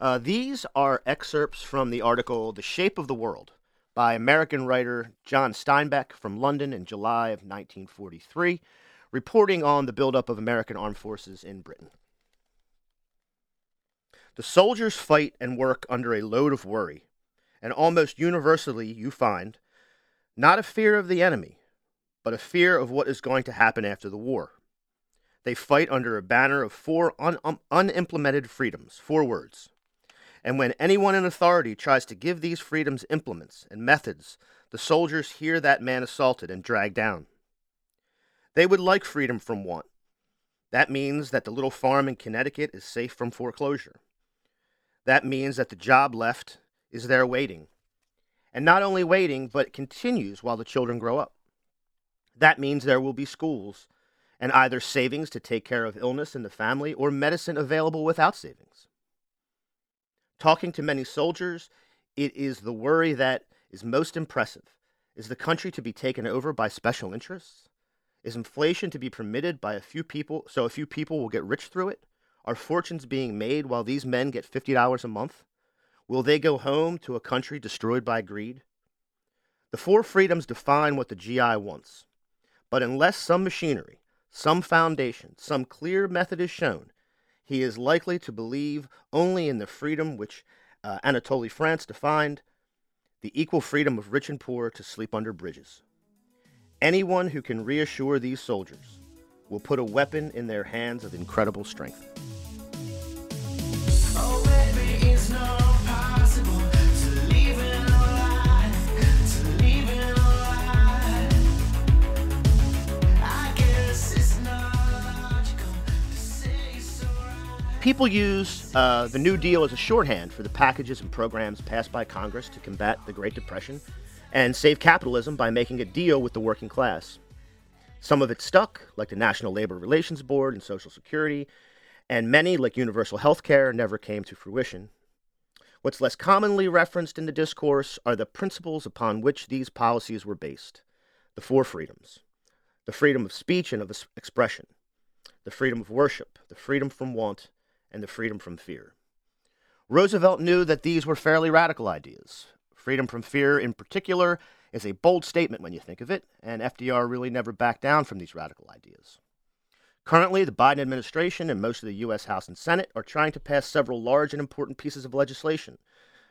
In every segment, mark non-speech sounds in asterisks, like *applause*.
Uh, these are excerpts from the article The Shape of the World by American writer John Steinbeck from London in July of 1943, reporting on the buildup of American armed forces in Britain. The soldiers fight and work under a load of worry, and almost universally you find not a fear of the enemy, but a fear of what is going to happen after the war. They fight under a banner of four un- unimplemented freedoms, four words. And when anyone in authority tries to give these freedoms implements and methods, the soldiers hear that man assaulted and dragged down. They would like freedom from want. That means that the little farm in Connecticut is safe from foreclosure. That means that the job left is there waiting. And not only waiting, but continues while the children grow up. That means there will be schools and either savings to take care of illness in the family or medicine available without savings. Talking to many soldiers, it is the worry that is most impressive. Is the country to be taken over by special interests? Is inflation to be permitted by a few people so a few people will get rich through it? Are fortunes being made while these men get $50 a month? Will they go home to a country destroyed by greed? The four freedoms define what the GI wants. But unless some machinery, some foundation, some clear method is shown, he is likely to believe only in the freedom which uh, Anatole France defined the equal freedom of rich and poor to sleep under bridges. Anyone who can reassure these soldiers will put a weapon in their hands of incredible strength. People use uh, the New Deal as a shorthand for the packages and programs passed by Congress to combat the Great Depression and save capitalism by making a deal with the working class. Some of it stuck, like the National Labor Relations Board and Social Security, and many, like universal health care, never came to fruition. What's less commonly referenced in the discourse are the principles upon which these policies were based the four freedoms the freedom of speech and of expression, the freedom of worship, the freedom from want, and the freedom from fear. Roosevelt knew that these were fairly radical ideas. Freedom from fear, in particular, is a bold statement when you think of it, and FDR really never backed down from these radical ideas. Currently, the Biden administration and most of the U.S. House and Senate are trying to pass several large and important pieces of legislation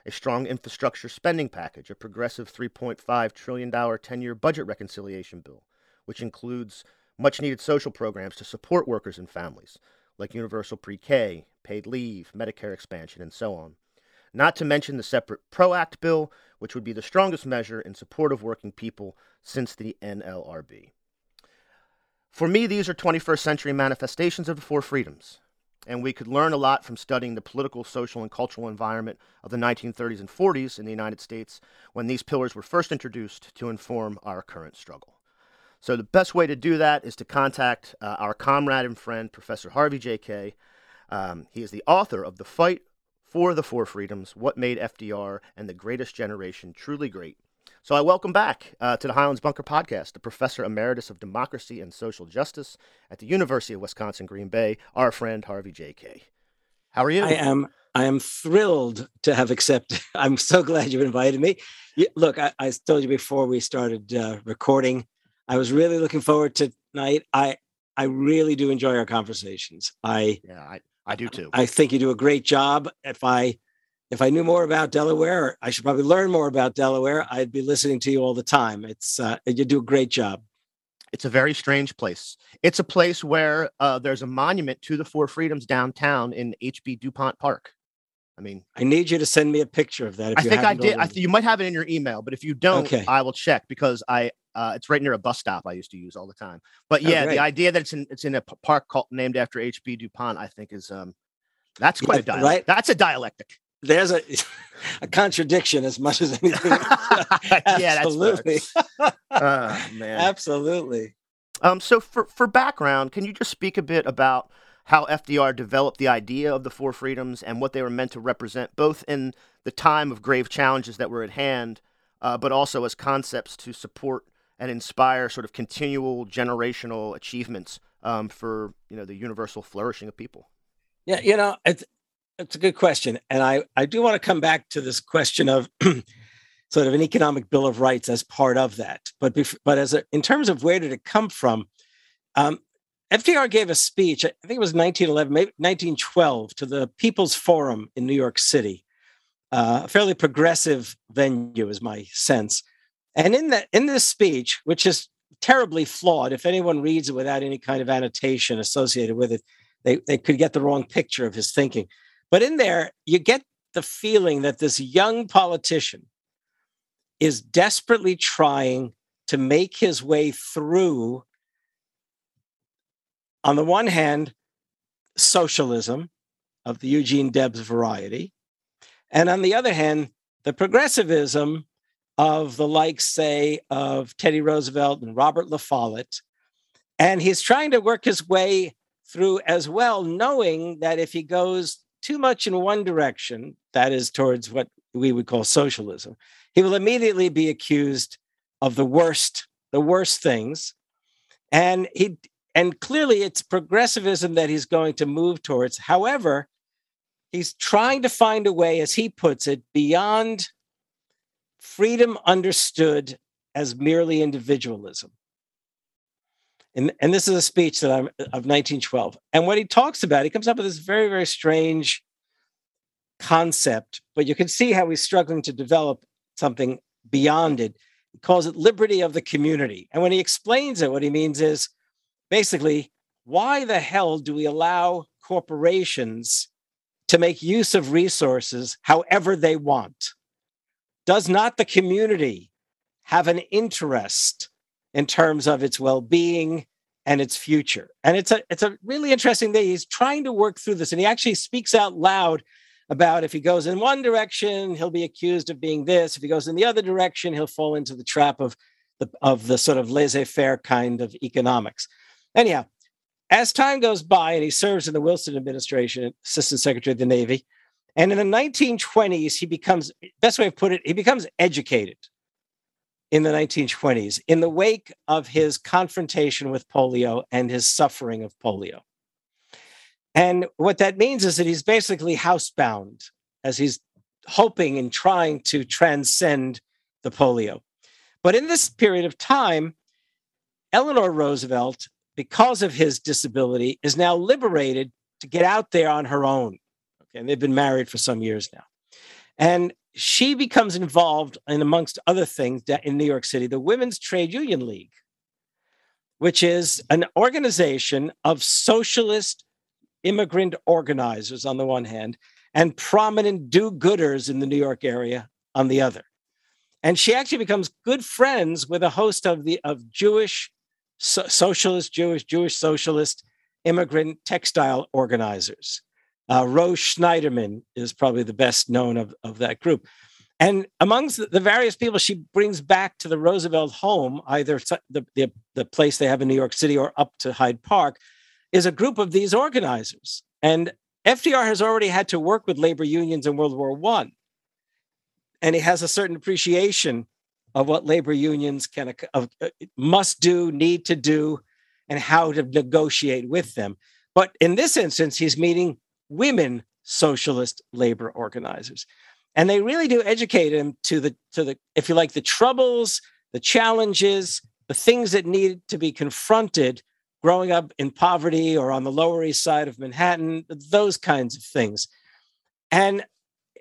a strong infrastructure spending package, a progressive $3.5 trillion 10 year budget reconciliation bill, which includes much needed social programs to support workers and families, like universal pre K, paid leave, Medicare expansion, and so on. Not to mention the separate PRO Act bill, which would be the strongest measure in support of working people since the NLRB. For me, these are 21st century manifestations of the four freedoms, and we could learn a lot from studying the political, social, and cultural environment of the 1930s and 40s in the United States when these pillars were first introduced to inform our current struggle. So, the best way to do that is to contact uh, our comrade and friend, Professor Harvey J. Kaye Um, he is the author of The Fight for the Four Freedoms What Made FDR and the Greatest Generation Truly Great. So I welcome back uh, to the Highlands Bunker podcast the Professor Emeritus of Democracy and Social Justice at the University of Wisconsin Green Bay, our friend Harvey J. Kaye How are you? I am. I am thrilled to have accepted. *laughs* I'm so glad you invited me. You, look, I, I, told you before we started uh, recording. I was really looking forward to tonight. I I really do enjoy our conversations. I yeah, I, I do too. I think you do a great job. If I if I knew more about Delaware, I should probably learn more about Delaware. I'd be listening to you all the time. It's uh, you do a great job. It's a very strange place. It's a place where uh, there's a monument to the Four Freedoms downtown in HB DuPont Park. I mean, I need you to send me a picture of that. I think I did. I th- you might have it in your email, but if you don't, okay. I will check because I uh, it's right near a bus stop I used to use all the time. But oh, yeah, oh, the idea that it's in it's in a park called named after H.B. Dupont, I think is um that's quite yeah, a dialect. Right? That's a dialectic. There's a *laughs* a contradiction as much as anything. *laughs* yeah, absolutely. oh, *laughs* man, absolutely. Um, so for for background, can you just speak a bit about how FDR developed the idea of the four freedoms and what they were meant to represent, both in the time of grave challenges that were at hand, uh, but also as concepts to support and inspire sort of continual generational achievements um, for you know the universal flourishing of people. Yeah, you know, it's That's a good question. And I, I do want to come back to this question of *clears throat* sort of an economic bill of rights as part of that. But, bef- but as a, in terms of where did it come from, um, FDR gave a speech, I think it was 1911, maybe 1912, to the People's Forum in New York City, uh, a fairly progressive venue, is my sense. And in that, in this speech, which is terribly flawed, if anyone reads it without any kind of annotation associated with it, they, they could get the wrong picture of his thinking. But in there, you get the feeling that this young politician is desperately trying to make his way through on the one hand, socialism of the Eugene Debs variety, and on the other hand, the progressivism of the likes, say, of Teddy Roosevelt and Robert La Follette. And he's trying to work his way through as well, knowing that if he goes too much in one direction, that is towards what we would call socialism, he will immediately be accused of the worst, the worst things. And he and clearly it's progressivism that he's going to move towards. However, he's trying to find a way, as he puts it, beyond freedom understood as merely individualism. And, and this is a speech that I'm of 1912. And what he talks about, he comes up with this very, very strange concept, but you can see how he's struggling to develop something beyond it. He calls it liberty of the community. And when he explains it, what he means is basically, why the hell do we allow corporations to make use of resources however they want? Does not the community have an interest in terms of its well-being and its future? And it's a it's a really interesting thing. He's trying to work through this, and he actually speaks out loud about if he goes in one direction, he'll be accused of being this. If he goes in the other direction, he'll fall into the trap of the of the sort of laissez-faire kind of economics. Anyhow, as time goes by and he serves in the Wilson administration, assistant secretary of the Navy, and in the 1920s, he becomes, best way of put it, he becomes educated in the 1920s in the wake of his confrontation with polio and his suffering of polio. And what that means is that he's basically housebound as he's hoping and trying to transcend the polio. But in this period of time, Eleanor Roosevelt because of his disability, is now liberated to get out there on her own. Okay, and they've been married for some years now. And she becomes involved in, amongst other things, in New York City, the Women's Trade Union League, which is an organization of socialist immigrant organizers on the one hand and prominent do gooders in the New York area on the other. And she actually becomes good friends with a host of the of Jewish so- socialist, Jewish, Jewish socialist immigrant textile organizers. Uh, Rose Schneiderman is probably the best known of, of that group. And amongst the various people she brings back to the Roosevelt home, either the, the, the place they have in New York City or up to Hyde Park, is a group of these organizers. And FDR has already had to work with labor unions in World War One, and he has a certain appreciation of what labor unions can uh, must do, need to do, and how to negotiate with them. But in this instance, he's meeting women socialist labor organizers, and they really do educate him to the to the if you like the troubles, the challenges, the things that need to be confronted growing up in poverty or on the Lower East Side of Manhattan, those kinds of things. And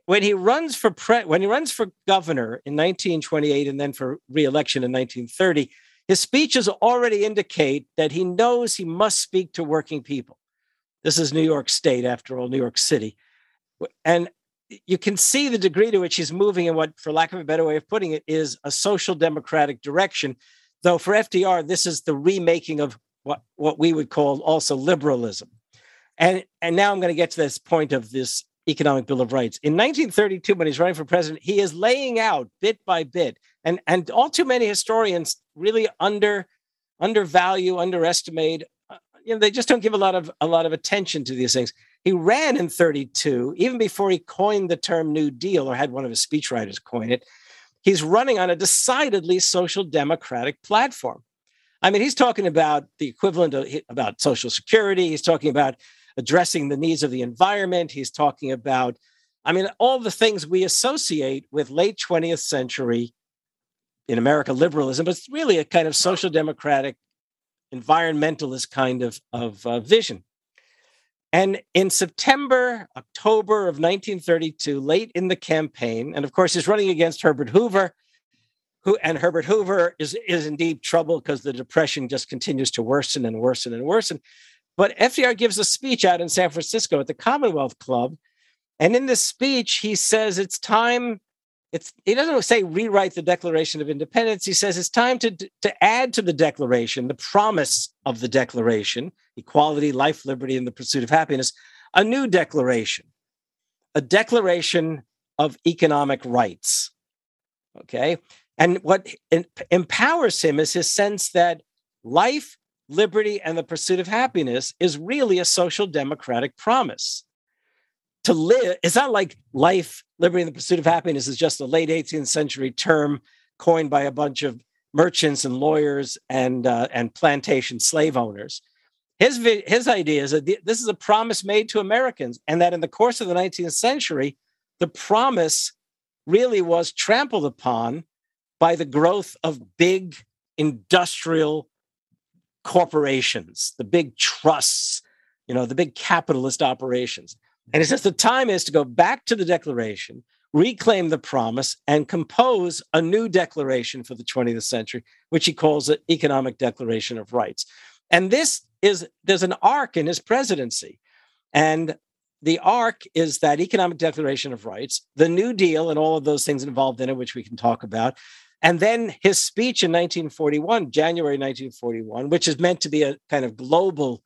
when he runs for pre- when he runs for governor in 1928 and then for reelection in 1930, his speeches already indicate that he knows he must speak to working people. This is New York State, after all, New York City, and you can see the degree to which he's moving in what, for lack of a better way of putting it, is a social democratic direction. Though for FDR, this is the remaking of what, what we would call also liberalism. And, and now I'm going to get to this point of this Economic Bill of Rights. In 1932, when he's running for president, he is laying out bit by bit, and and all too many historians really under undervalue, underestimate. Uh, you know, they just don't give a lot of a lot of attention to these things. He ran in 32, even before he coined the term New Deal or had one of his speechwriters coin it. He's running on a decidedly social democratic platform. I mean, he's talking about the equivalent of about Social Security. He's talking about addressing the needs of the environment. He's talking about, I mean, all the things we associate with late 20th century in America liberalism, but it's really a kind of social democratic, environmentalist kind of, of uh, vision. And in September, October of 1932, late in the campaign, and of course, he's running against Herbert Hoover, who and Herbert Hoover is, is in deep trouble because the depression just continues to worsen and worsen and worsen. But FDR gives a speech out in San Francisco at the Commonwealth Club. And in this speech, he says it's time it's he doesn't say rewrite the Declaration of Independence. He says it's time to to add to the Declaration the promise of the Declaration: equality, life, liberty, and the pursuit of happiness. A new declaration, a declaration of economic rights. Okay, and what empowers him is his sense that life, liberty, and the pursuit of happiness is really a social democratic promise. To live it's not like life liberty and the pursuit of happiness is just a late 18th century term coined by a bunch of merchants and lawyers and uh, and plantation slave owners. His his idea is that this is a promise made to americans and that in the course of the 19th century the promise really was trampled upon by the growth of big industrial corporations the big trusts you know the big capitalist operations and it says the time is to go back to the declaration, reclaim the promise, and compose a new declaration for the 20th century, which he calls the Economic Declaration of Rights. And this is, there's an arc in his presidency. And the arc is that Economic Declaration of Rights, the New Deal, and all of those things involved in it, which we can talk about. And then his speech in 1941, January 1941, which is meant to be a kind of global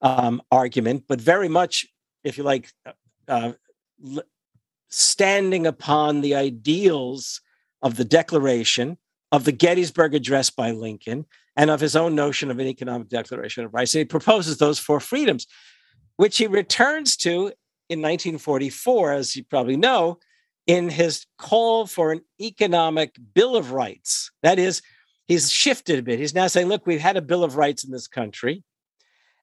um, argument, but very much if you like, uh, uh standing upon the ideals of the Declaration, of the Gettysburg Address by Lincoln, and of his own notion of an economic declaration of rights. And he proposes those four freedoms, which he returns to in 1944, as you probably know, in his call for an economic Bill of Rights. That is, he's shifted a bit. He's now saying, look, we've had a Bill of Rights in this country.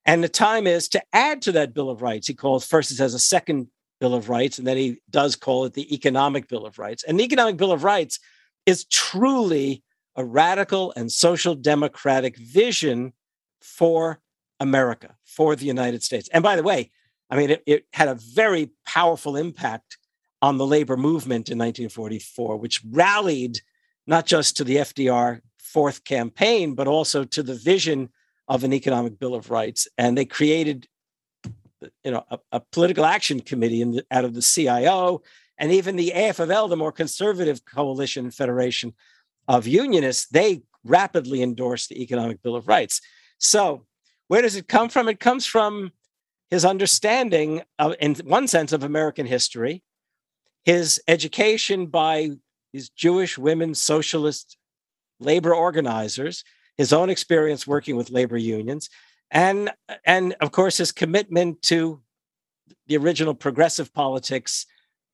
And the time is to add to that Bill of Rights. He calls first, he says a second Bill of Rights, and then he does call it the Economic Bill of Rights. And the Economic Bill of Rights is truly a radical and social democratic vision for America, for the United States. And by the way, I mean, it, it had a very powerful impact on the labor movement in 1944, which rallied not just to the FDR fourth campaign, but also to the vision of an economic bill of rights, and they created, you know, a, a political action committee the, out of the CIO and even the AFL, the more conservative coalition and federation of unionists. They rapidly endorsed the economic bill of rights. So, where does it come from? It comes from his understanding, of, in one sense, of American history, his education by his Jewish women socialist labor organizers, his own experience working with labor unions, and and of course his commitment to the original progressive politics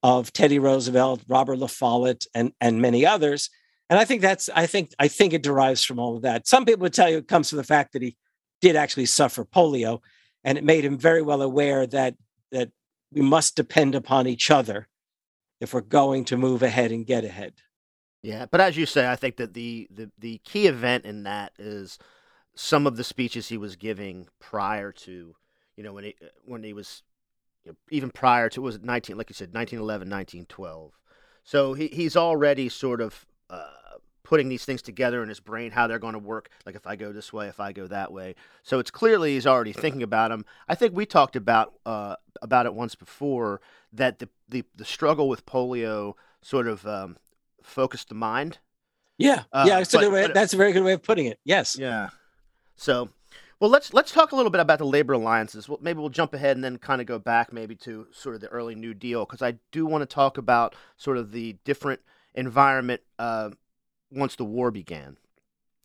of Teddy Roosevelt, Robert La Follette, and and many others. And I think that's I think I think it derives from all of that. Some people would tell you it comes from the fact that he did actually suffer polio, and it made him very well aware that that we must depend upon each other if we're going to move ahead and get ahead. Yeah, but as you say, I think that the, the, the key event in that is some of the speeches he was giving prior to, you know, when he when he was you know, even prior to was 19 like you said 1911 1912. So he he's already sort of uh, putting these things together in his brain how they're going to work like if I go this way, if I go that way. So it's clearly he's already thinking about them. I think we talked about uh, about it once before that the the, the struggle with polio sort of um, focus the mind. Yeah, uh, yeah, that's, but, a way, but, that's a very good way of putting it. Yes. Yeah. So, well, let's let's talk a little bit about the labor alliances. Well, maybe we'll jump ahead and then kind of go back maybe to sort of the early New Deal because I do want to talk about sort of the different environment uh, once the war began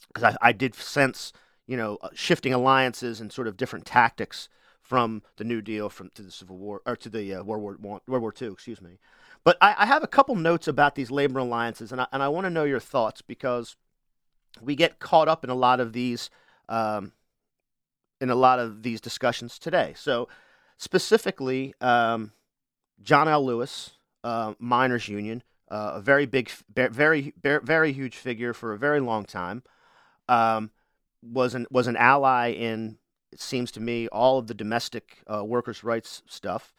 because I, I did sense you know uh, shifting alliances and sort of different tactics from the New Deal from to the Civil War or to the uh, World War One, World War Two, excuse me. But I, I have a couple notes about these labor alliances, and I, and I want to know your thoughts because we get caught up in a lot of these um, in a lot of these discussions today. So specifically um, John L. Lewis, uh, miners union, uh, a very big, very, very huge figure for a very long time. Um, was an was an ally in it seems to me all of the domestic uh, workers' rights stuff.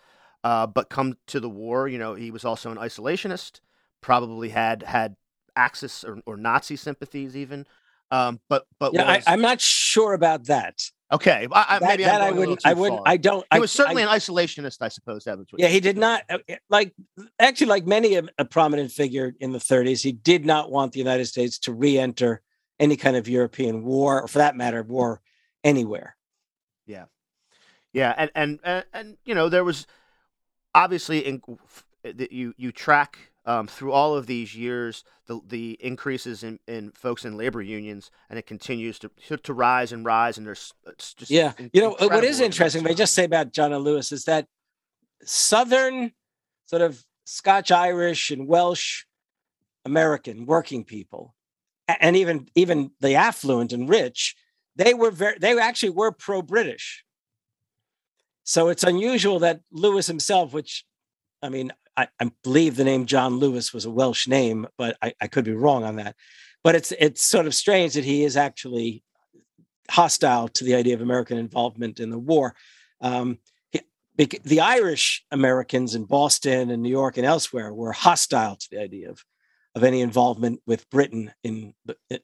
Uh, but come to the war, you know, he was also an isolationist. Probably had had Axis or, or Nazi sympathies even. Um, but but yeah, was... I, am not sure about that. Okay, I, that, maybe that I wouldn't. I wouldn't. I don't. He I, was certainly I, an isolationist, I suppose. That was yeah. He did not uh, like actually like many a, a, prominent figure in the 30s. He did not want the United States to re-enter any kind of European war, or for that matter, war anywhere. Yeah, yeah, and and and, and you know there was obviously in that you you track um, through all of these years the the increases in, in folks in labor unions, and it continues to to rise and rise. And there's just yeah, you know what is interesting. I just say about John. Lewis is that Southern sort of Scotch Irish and Welsh American working people, and even even the affluent and rich, they were very they actually were pro British. So it's unusual that Lewis himself, which I mean, I, I, believe the name John Lewis was a Welsh name, but I, I, could be wrong on that. But it's it's sort of strange that he is actually hostile to the idea of American involvement in the war. Um, he, the Irish Americans in Boston and New York and elsewhere were hostile to the idea of of any involvement with Britain in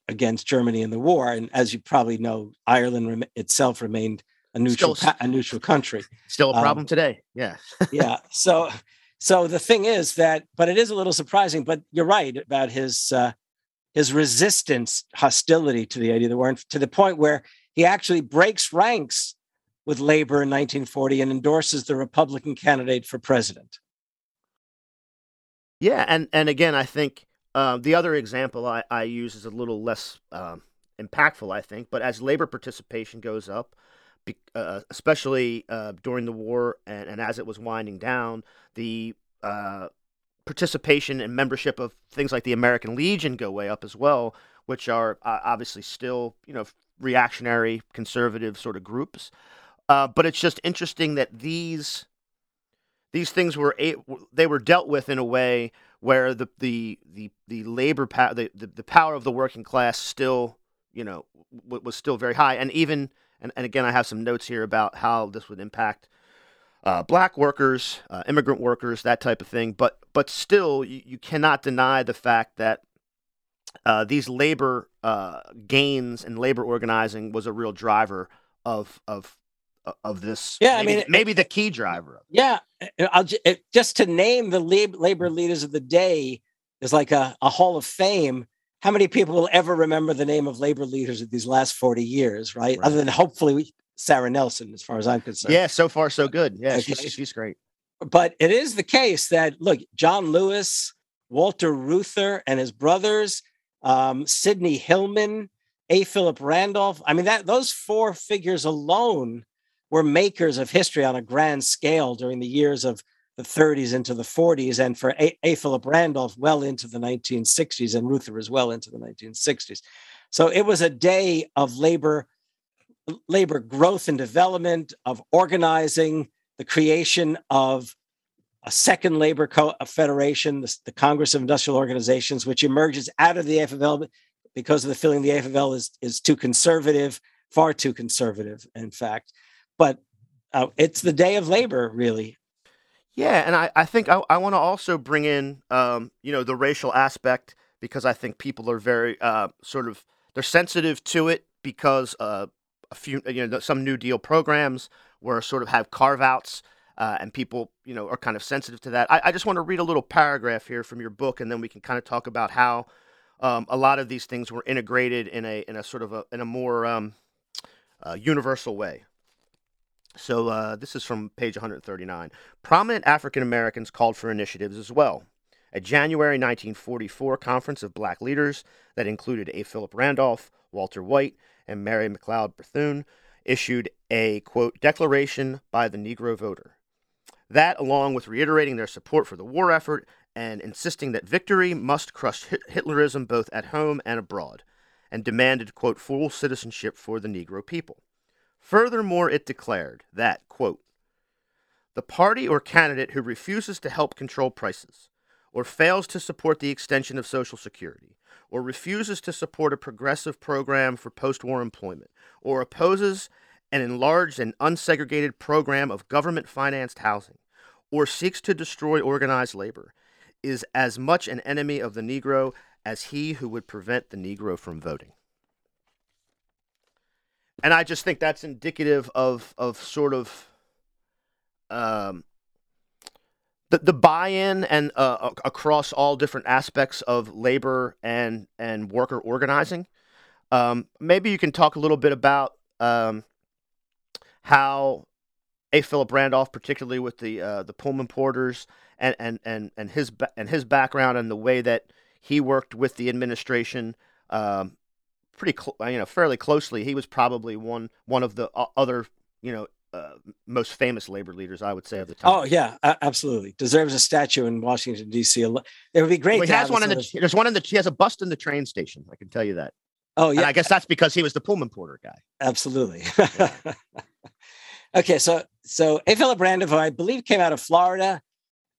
against Germany in the war. And as you probably know, Ireland rem- itself remained a neutral still, a neutral country. Still a problem um, today. Yeah. *laughs* yeah. So so the thing is that, but it is a little surprising. But you're right about his uh, his resistance, hostility to the idea the war, to the point where he actually breaks ranks with labor in 1940 and endorses the Republican candidate for president. Yeah, and and again, I think uh, the other example I, I use is a little less uh, impactful, I think. But as labor participation goes up, uh, especially uh, during the war and, and, as it was winding down, the uh, participation and membership of things like the American Legion go way up as well, which are uh, obviously still you know reactionary conservative sort of groups. Uh, but it's just interesting that these these things were they were dealt with in a way where the the the, the labor power the, the, the power of the working class still you know was still very high and even and, and again, I have some notes here about how this would impact uh, black workers, uh, immigrant workers, that type of thing. But but still, you, you cannot deny the fact that uh, these labor uh, gains and labor organizing was a real driver of of of this. Yeah, maybe, I mean, maybe the key driver. Yeah, I'll just to name the labor leaders of the day is like a, a hall of fame how many people will ever remember the name of labor leaders of these last 40 years, right? right. Other than hopefully Sara Nelson, as far as I'm concerned. Yeah, so far so good. Yeah, okay. she's, she's great. But it is the case that, look, John Lewis, Walter Reuther and his brothers, um, Sidney Hillman, A. Philip Randolph. I mean, that those four figures alone were makers of history on a grand scale during the years of the 30s into the 40s, and for A. a. Philip Randolph, well into the 1960s, and Reuther as well into the 1960s. So it was a day of labor, labor growth and development, of organizing, the creation of a second labor co- federation, the, the, Congress of Industrial Organizations, which emerges out of the AFL because of the feeling the AFL is, is too conservative, far too conservative, in fact. But uh, it's the day of labor, really, yeah, and I, I think I, I want to also bring in, um, you know, the racial aspect because I think people are very uh, sort of they're sensitive to it because uh, a few, you know, some New Deal programs were sort of have carve outs. Uh, and people, you know, are kind of sensitive to that. I, I, just want to read a little paragraph here from your book, and then we can kind of talk about how um, a lot of these things were integrated in a in a sort of a in a more um, uh, universal way. So uh, this is from page 139. Prominent African Americans called for initiatives as well. A January 1944 conference of black leaders that included A. Philip Randolph, Walter White, and Mary McLeod Bethune issued a, quote, declaration by the Negro voter. That, along with reiterating their support for the war effort and insisting that victory must crush Hitlerism both at home and abroad, and demanded, quote, full citizenship for the Negro people. Furthermore, it declared that, quote, The party or candidate who refuses to help control prices, or fails to support the extension of Social Security, or refuses to support a progressive program for post war employment, or opposes an enlarged and unsegregated program of government financed housing, or seeks to destroy organized labor, is as much an enemy of the Negro as he who would prevent the Negro from voting. And I just think that's indicative of, of sort of um, the, the buy-in and uh, across all different aspects of labor and and worker organizing. Um, maybe you can talk a little bit about um, how A. Philip Randolph, particularly with the uh, the Pullman Porters, and and and and his and his background and the way that he worked with the administration, um, pretty cl- you know fairly closely. He was probably one one of the uh, other you know uh, most famous labor leaders, I would say, of the time. Oh yeah, absolutely. Deserves a statue in Washington D.C. It would be great. Well, he has one in the. Of... There's one in the. He has a bust in the train station. I can tell you that. Oh yeah. And I guess that's because he was the Pullman porter guy. Absolutely. *laughs* okay, so so A. Philip Randolph, I believe, came out of Florida.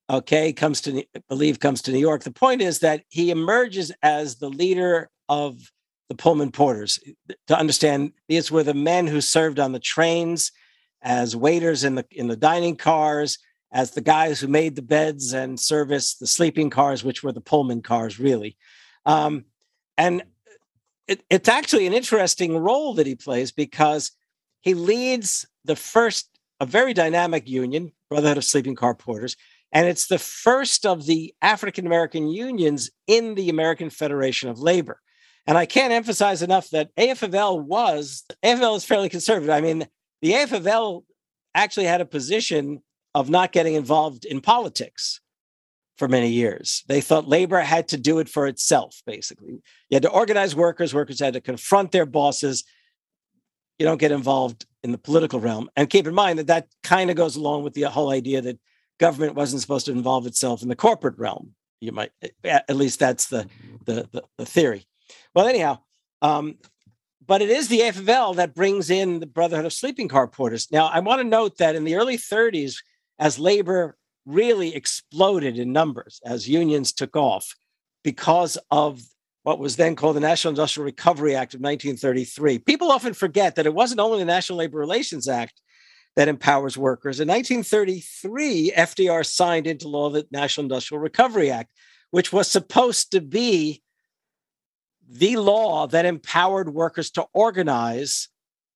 Okay, comes to I believe comes to New York. The point is that he emerges as the leader of the Pullman porters. To understand, these were the men who served on the trains as waiters in the in the dining cars, as the guys who made the beds and serviced the sleeping cars, which were the Pullman cars, really. Um, and it, it's actually an interesting role that he plays because he leads the first, a very dynamic union, Brotherhood of Sleeping Car Porters, and it's the first of the African American unions in the American Federation of Labor. And I can't emphasize enough that AFL was, AFL is fairly conservative. I mean, the AFL actually had a position of not getting involved in politics for many years. They thought labor had to do it for itself, basically. You had to organize workers, workers had to confront their bosses. You don't get involved in the political realm. And keep in mind that that kind of goes along with the whole idea that government wasn't supposed to involve itself in the corporate realm. You might, at least that's the, the, the, the theory. Well, anyhow, um, but it is the AFL that brings in the Brotherhood of Sleeping Car Porters. Now, I want to note that in the early 30s, as labor really exploded in numbers, as unions took off because of what was then called the National Industrial Recovery Act of 1933. People often forget that it wasn't only the National Labor Relations Act that empowers workers. In 1933, FDR signed into law the National Industrial Recovery Act, which was supposed to be the law that empowered workers to organize,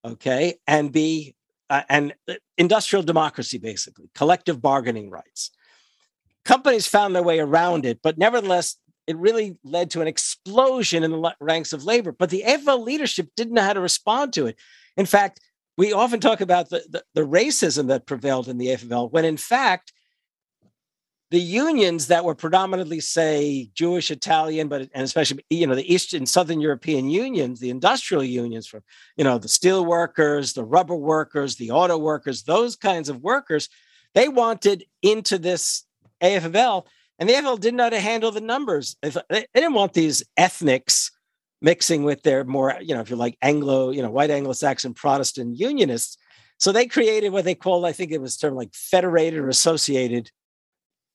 okay, and be uh, and uh, industrial democracy, basically, collective bargaining rights. Companies found their way around it, but nevertheless, it really led to an explosion in the ranks of labor. But the AFL leadership didn't know how to respond to it. In fact, we often talk about the, the, the racism that prevailed in the AFL, when in fact, the unions that were predominantly, say, Jewish, Italian, but and especially you know the Eastern Southern European unions, the industrial unions from you know the steel workers, the rubber workers, the auto workers, those kinds of workers, they wanted into this AFL, and the AFL didn't know how to handle the numbers. They didn't want these ethnics mixing with their more you know if you're like Anglo, you know white Anglo-Saxon Protestant unionists. So they created what they called, I think it was termed like federated or associated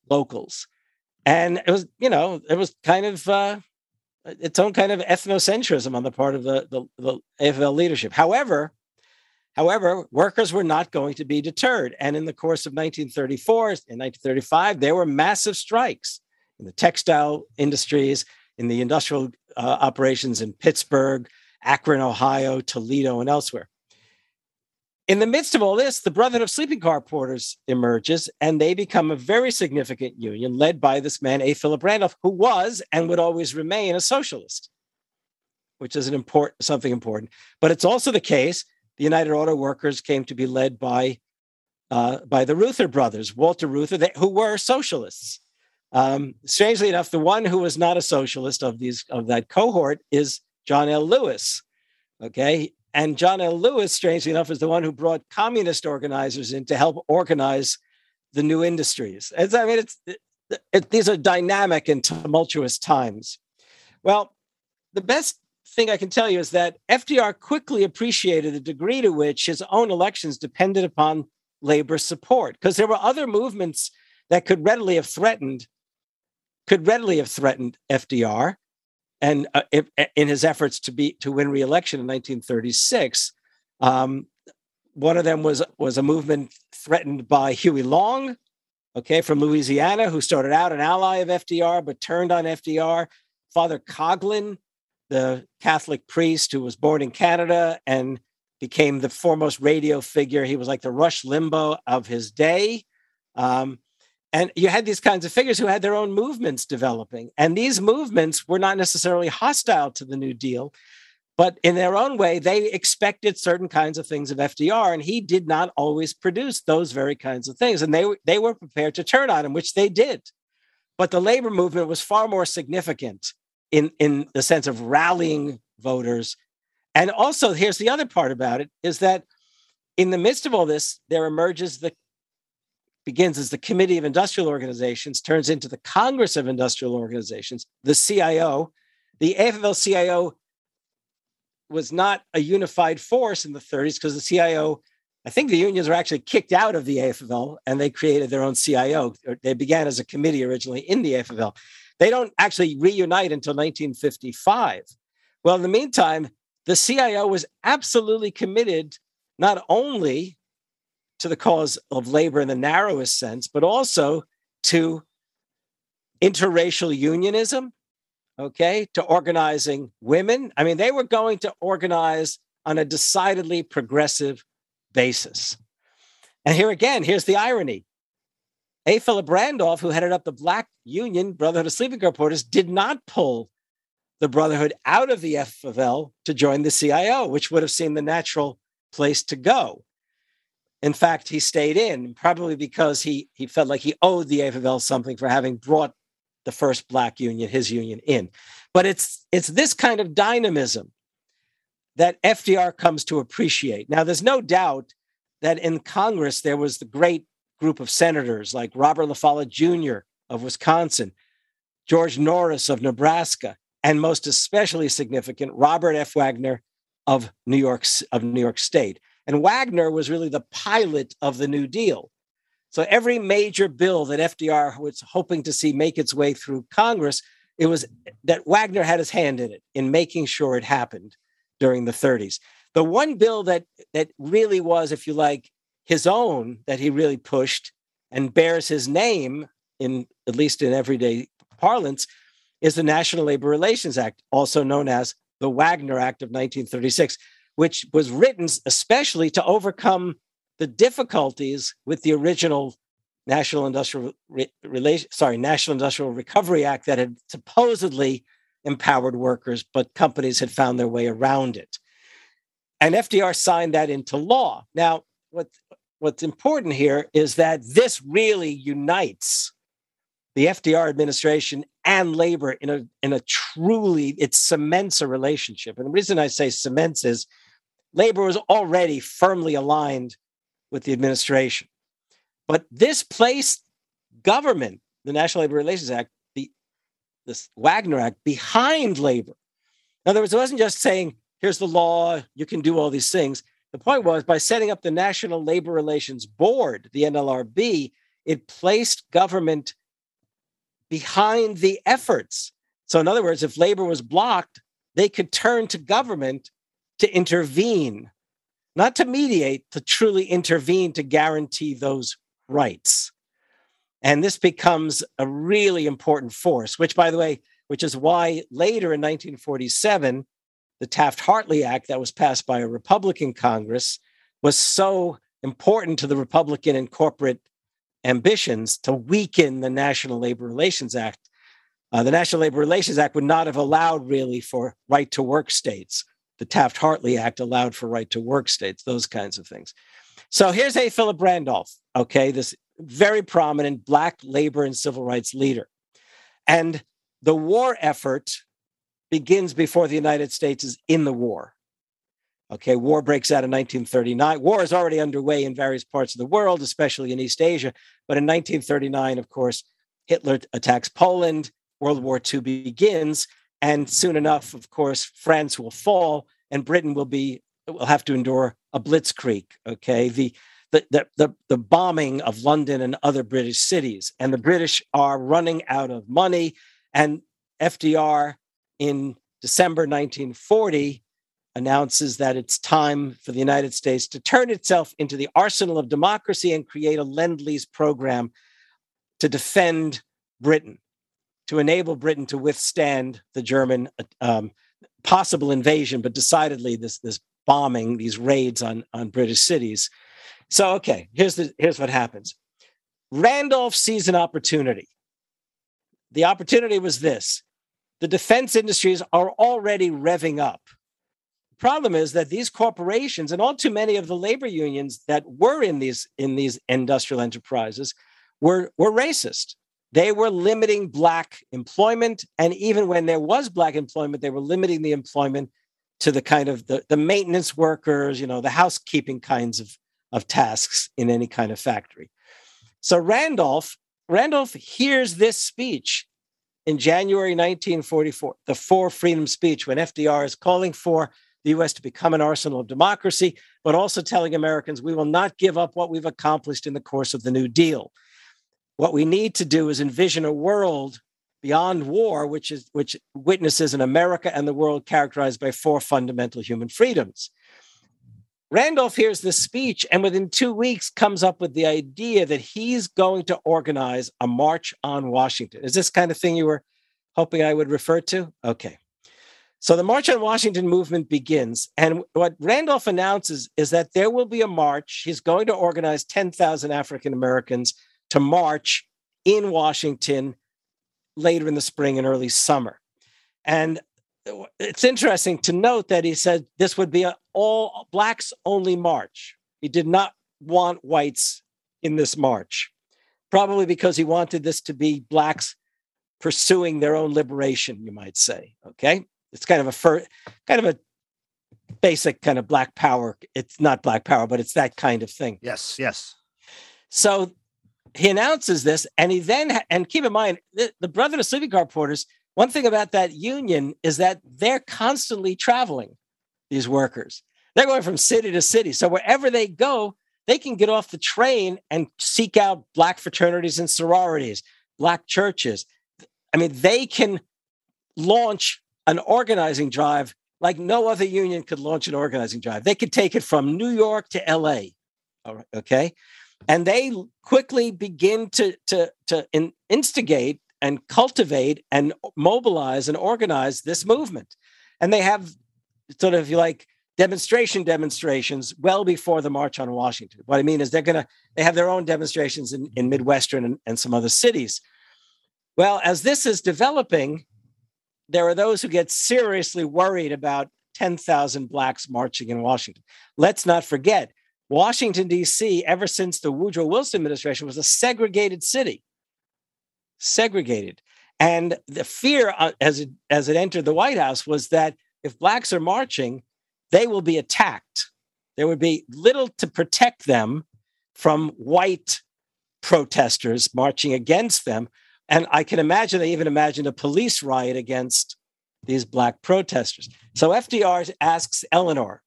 locals. And it was, you know, it was kind of uh, its own kind of ethnocentrism on the part of the, the, the AFL leadership. However, However, workers were not going to be deterred. And in the course of 1934 and 1935, there were massive strikes in the textile industries, in the industrial uh, operations in Pittsburgh, Akron, Ohio, Toledo, and elsewhere. In the midst of all this, the Brotherhood of Sleeping Car Porters emerges, and they become a very significant union led by this man, A. Philip Randolph, who was and would always remain a socialist, which is an important something important. But it's also the case the United Auto Workers came to be led by uh, by the Reuther brothers, Walter Reuther, they, who were socialists. Um, strangely enough, the one who was not a socialist of these of that cohort is John L. Lewis. Okay, and John L. Lewis, strangely enough, is the one who brought communist organizers in to help organize the new industries. It's, I mean, it's it, it, these are dynamic and tumultuous times. Well, the best thing I can tell you is that FDR quickly appreciated the degree to which his own elections depended upon labor support because there were other movements that could readily have threatened could readily have threatened FDR and uh, if, in his efforts to be to win re-election in 1936 um, one of them was was a movement threatened by Huey Long okay from Louisiana who started out an ally of FDR but turned on FDR Father Coughlin the Catholic priest who was born in Canada and became the foremost radio figure. He was like the Rush Limbaugh of his day. Um, and you had these kinds of figures who had their own movements developing. And these movements were not necessarily hostile to the New Deal, but in their own way, they expected certain kinds of things of FDR. And he did not always produce those very kinds of things. And they, they were prepared to turn on him, which they did. But the labor movement was far more significant in, in the sense of rallying voters. And also, here's the other part about it is that in the midst of all this, there emerges the begins as the Committee of Industrial Organizations, turns into the Congress of Industrial Organizations, the CIO. The AFL CIO was not a unified force in the 30s because the CIO, I think the unions were actually kicked out of the AFL and they created their own CIO. They began as a committee originally in the AFL. They don't actually reunite until 1955. Well, in the meantime, the CIO was absolutely committed not only to the cause of labor in the narrowest sense, but also to interracial unionism, okay, to organizing women. I mean, they were going to organize on a decidedly progressive basis. And here again, here's the irony a. Philip Randolph, who headed up the Black Union, Brotherhood of Sleeping Car Porters, did not pull the Brotherhood out of the AFL to join the CIO, which would have seemed the natural place to go. In fact, he stayed in, probably because he, he felt like he owed the AFL something for having brought the first black union, his union, in. But it's it's this kind of dynamism that FDR comes to appreciate. Now, there's no doubt that in Congress there was the great group of senators like Robert La Follette Jr. of Wisconsin, George Norris of Nebraska, and most especially significant, Robert F. Wagner of New York, of New York State. And Wagner was really the pilot of the New Deal. So every major bill that FDR was hoping to see make its way through Congress, it was that Wagner had his hand in it in making sure it happened during the 30s. The one bill that that really was, if you like, his own that he really pushed and bears his name in at least in everyday parlance is the National Labor Relations Act, also known as the Wagner Act of 1936, which was written especially to overcome the difficulties with the original National Industrial Re- Relation, sorry, National Industrial Recovery Act that had supposedly empowered workers, but companies had found their way around it. And FDR signed that into law. Now, what what's important here is that this really unites the FDR administration and labor in a in a truly it cements a relationship. And the reason I say cements is labor was already firmly aligned with the administration. But this placed government, the National Labor Relations Act, the this Wagner Act behind labor. In other words, it wasn't just saying, here's the law, you can do all these things. The point was by setting up the National Labor Relations Board, the NLRB, it placed government behind the efforts. So, in other words, if labor was blocked, they could turn to government to intervene, not to mediate, to truly intervene to guarantee those rights. And this becomes a really important force, which, by the way, which is why later in 1947, the Taft Hartley Act that was passed by a Republican Congress was so important to the Republican and corporate ambitions to weaken the National Labor Relations Act. Uh, the National Labor Relations Act would not have allowed really for right to work states. The Taft Hartley Act allowed for right to work states, those kinds of things. So here's A. Philip Randolph, okay, this very prominent Black labor and civil rights leader. And the war effort begins before the United States is in the war. Okay, war breaks out in 1939. War is already underway in various parts of the world, especially in East Asia. But in 1939, of course, Hitler attacks Poland, World War II begins, and soon enough, of course, France will fall and Britain will be will have to endure a blitzkrieg. Okay, the the, the, the, bombing of London and other British cities. And the British are running out of money. And FDR in December 1940 announces that it's time for the United States to turn itself into the arsenal of democracy and create a lend lease program to defend Britain, to enable Britain to withstand the German um, possible invasion, but decidedly this, this bombing, these raids on, on British cities. So, okay, here's, the, here's what happens Randolph sees an opportunity. The opportunity was this the defense industries are already revving up. The problem is that these corporations and all too many of the labor unions that were in these in these industrial enterprises were, were racist. They were limiting Black employment. And even when there was Black employment, they were limiting the employment to the kind of the, the maintenance workers, you know, the housekeeping kinds of, of tasks in any kind of factory. So Randolph, Randolph hears this speech in January 1944, the Four Freedom speech, when FDR is calling for the US to become an arsenal of democracy, but also telling Americans we will not give up what we've accomplished in the course of the New Deal. What we need to do is envision a world beyond war, which is which witnesses an America and the world characterized by four fundamental human freedoms. Randolph hears this speech and within two weeks comes up with the idea that he's going to organize a march on Washington. Is this kind of thing you were hoping I would refer to? Okay. So the March on Washington movement begins. And what Randolph announces is that there will be a march. He's going to organize 10,000 African Americans to march in Washington later in the spring and early summer. And it's interesting to note that he said this would be an all blacks only march. He did not want whites in this march, probably because he wanted this to be blacks pursuing their own liberation, you might say. Okay. It's kind of a fir- kind of a basic kind of black power. It's not black power, but it's that kind of thing. Yes, yes. So he announces this, and he then and keep in mind the, the Brotherhood of Sleeping Car Porters. One thing about that union is that they're constantly traveling. These workers, they're going from city to city. So wherever they go, they can get off the train and seek out black fraternities and sororities, black churches. I mean, they can launch an organizing drive like no other union could launch an organizing drive. They could take it from New York to LA. All right, okay and they quickly begin to to to in, instigate and cultivate and mobilize and organize this movement. And they have sort of like demonstration demonstrations well before the march on washington. What i mean is they're going to they have their own demonstrations in, in midwestern and, and some other cities. Well as this is developing there are those who get seriously worried about 10,000 blacks marching in washington. Let's not forget Washington, D.C., ever since the Woodrow Wilson administration, was a segregated city. Segregated. And the fear uh, as, it, as it entered the White House was that if blacks are marching, they will be attacked. There would be little to protect them from white protesters marching against them. And I can imagine they even imagined a police riot against these black protesters. So FDR asks Eleanor,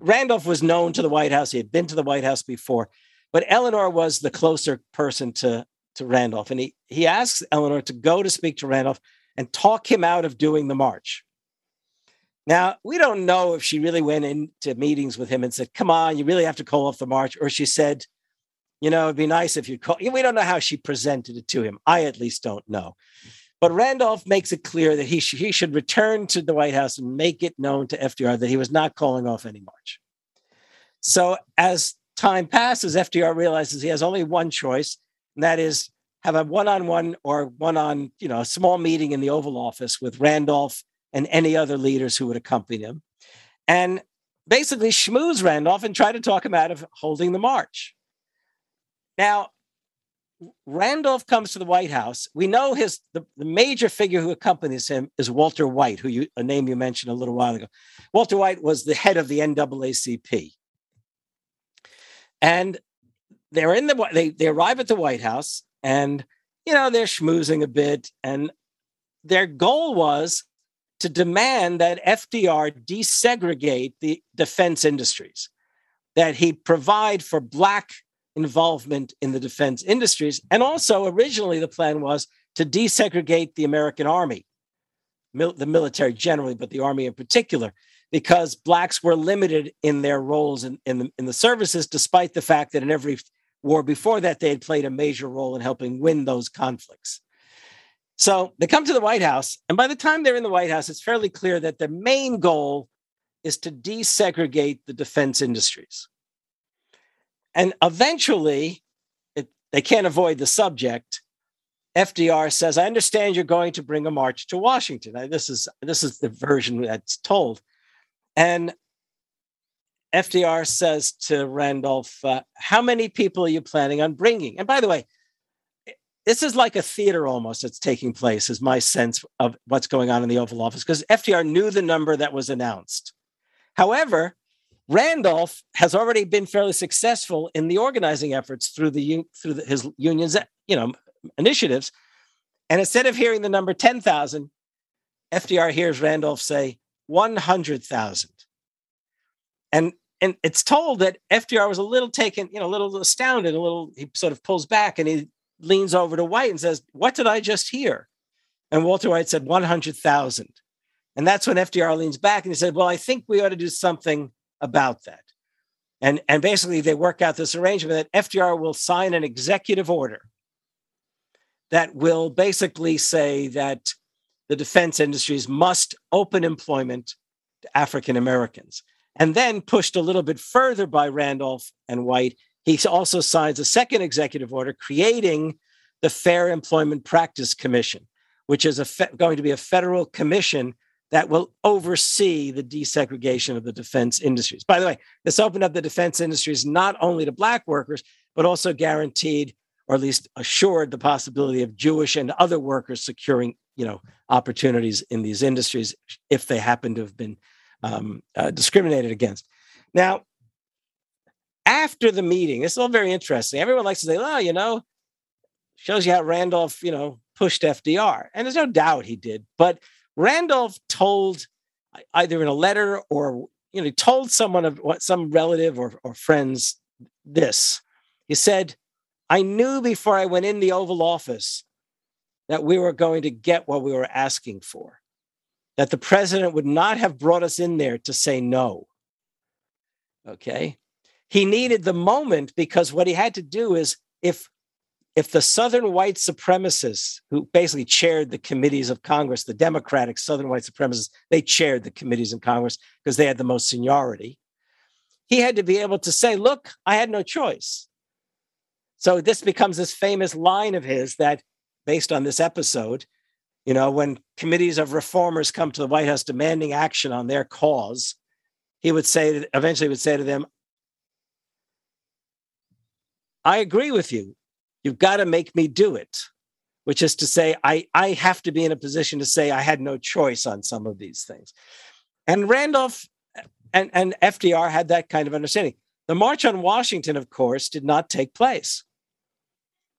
Randolph was known to the White House. He had been to the White House before, but Eleanor was the closer person to, to Randolph. And he, he asks Eleanor to go to speak to Randolph and talk him out of doing the march. Now, we don't know if she really went into meetings with him and said, Come on, you really have to call off the march. Or she said, You know, it'd be nice if you'd call. We don't know how she presented it to him. I at least don't know. But Randolph makes it clear that he, sh- he should return to the White House and make it known to FDR that he was not calling off any march. So as time passes, FDR realizes he has only one choice, and that is have a one-on-one or one-on, you know, a small meeting in the Oval Office with Randolph and any other leaders who would accompany him, and basically schmooze Randolph and try to talk him out of holding the march. Now, Randolph comes to the White House. We know his the, the, major figure who accompanies him is Walter White, who you a name you mentioned a little while ago. Walter White was the head of the NAACP. And they're in the they they arrive at the White House and you know they're schmoozing a bit and their goal was to demand that FDR desegregate the defense industries, that he provide for black involvement in the defense industries. And also, originally, the plan was to desegregate the American Army, mil- the military generally, but the Army in particular, because Blacks were limited in their roles in, in, the, in the services, despite the fact that in every war before that, they had played a major role in helping win those conflicts. So they come to the White House, and by the time they're in the White House, it's fairly clear that their main goal is to desegregate the defense industries. And eventually, it, they can't avoid the subject. FDR says, "I understand you're going to bring a march to Washington." Now, this is this is the version that's told, and FDR says to Randolph, uh, "How many people are you planning on bringing?" And by the way, this is like a theater almost that's taking place. Is my sense of what's going on in the Oval Office because FDR knew the number that was announced. However, Randolph has already been fairly successful in the organizing efforts through the through the, his unions, you know, initiatives. And instead of hearing the number 10,000, FDR hears Randolph say 100,000. And and it's told that FDR was a little taken, you know, a little astounded, a little he sort of pulls back and he leans over to White and says, "What did I just hear?" And Walter White said 100,000. And that's when FDR leans back and he said, "Well, I think we ought to do something about that. And, and basically, they work out this arrangement that FDR will sign an executive order that will basically say that the defense industries must open employment to African Americans. And then pushed a little bit further by Randolph and White, he also signs a second executive order creating the Fair Employment Practice Commission, which is fe- going to be a federal commission that will oversee the desegregation of the defense industries. By the way, this opened up the defense industries not only to Black workers, but also guaranteed or at least assured the possibility of Jewish and other workers securing, you know, opportunities in these industries if they happen to have been um, uh, discriminated against. Now, after the meeting, is all very interesting. Everyone likes to say, "Oh, you know, shows you how Randolph, you know, pushed FDR," and there's no doubt he did, but Randolph told either in a letter or you know told someone of what some relative or, or friends this. He said, I knew before I went in the Oval Office that we were going to get what we were asking for, that the president would not have brought us in there to say no. Okay. He needed the moment because what he had to do is if if the Southern white supremacists, who basically chaired the committees of Congress, the Democratic Southern white supremacists, they chaired the committees in Congress because they had the most seniority. He had to be able to say, look, I had no choice. So this becomes this famous line of his that, based on this episode, you know, when committees of reformers come to the White House demanding action on their cause, he would say, eventually would say to them, I agree with you. You've got to make me do it, which is to say, I, I have to be in a position to say I had no choice on some of these things. And Randolph and, and FDR had that kind of understanding. The March on Washington, of course, did not take place.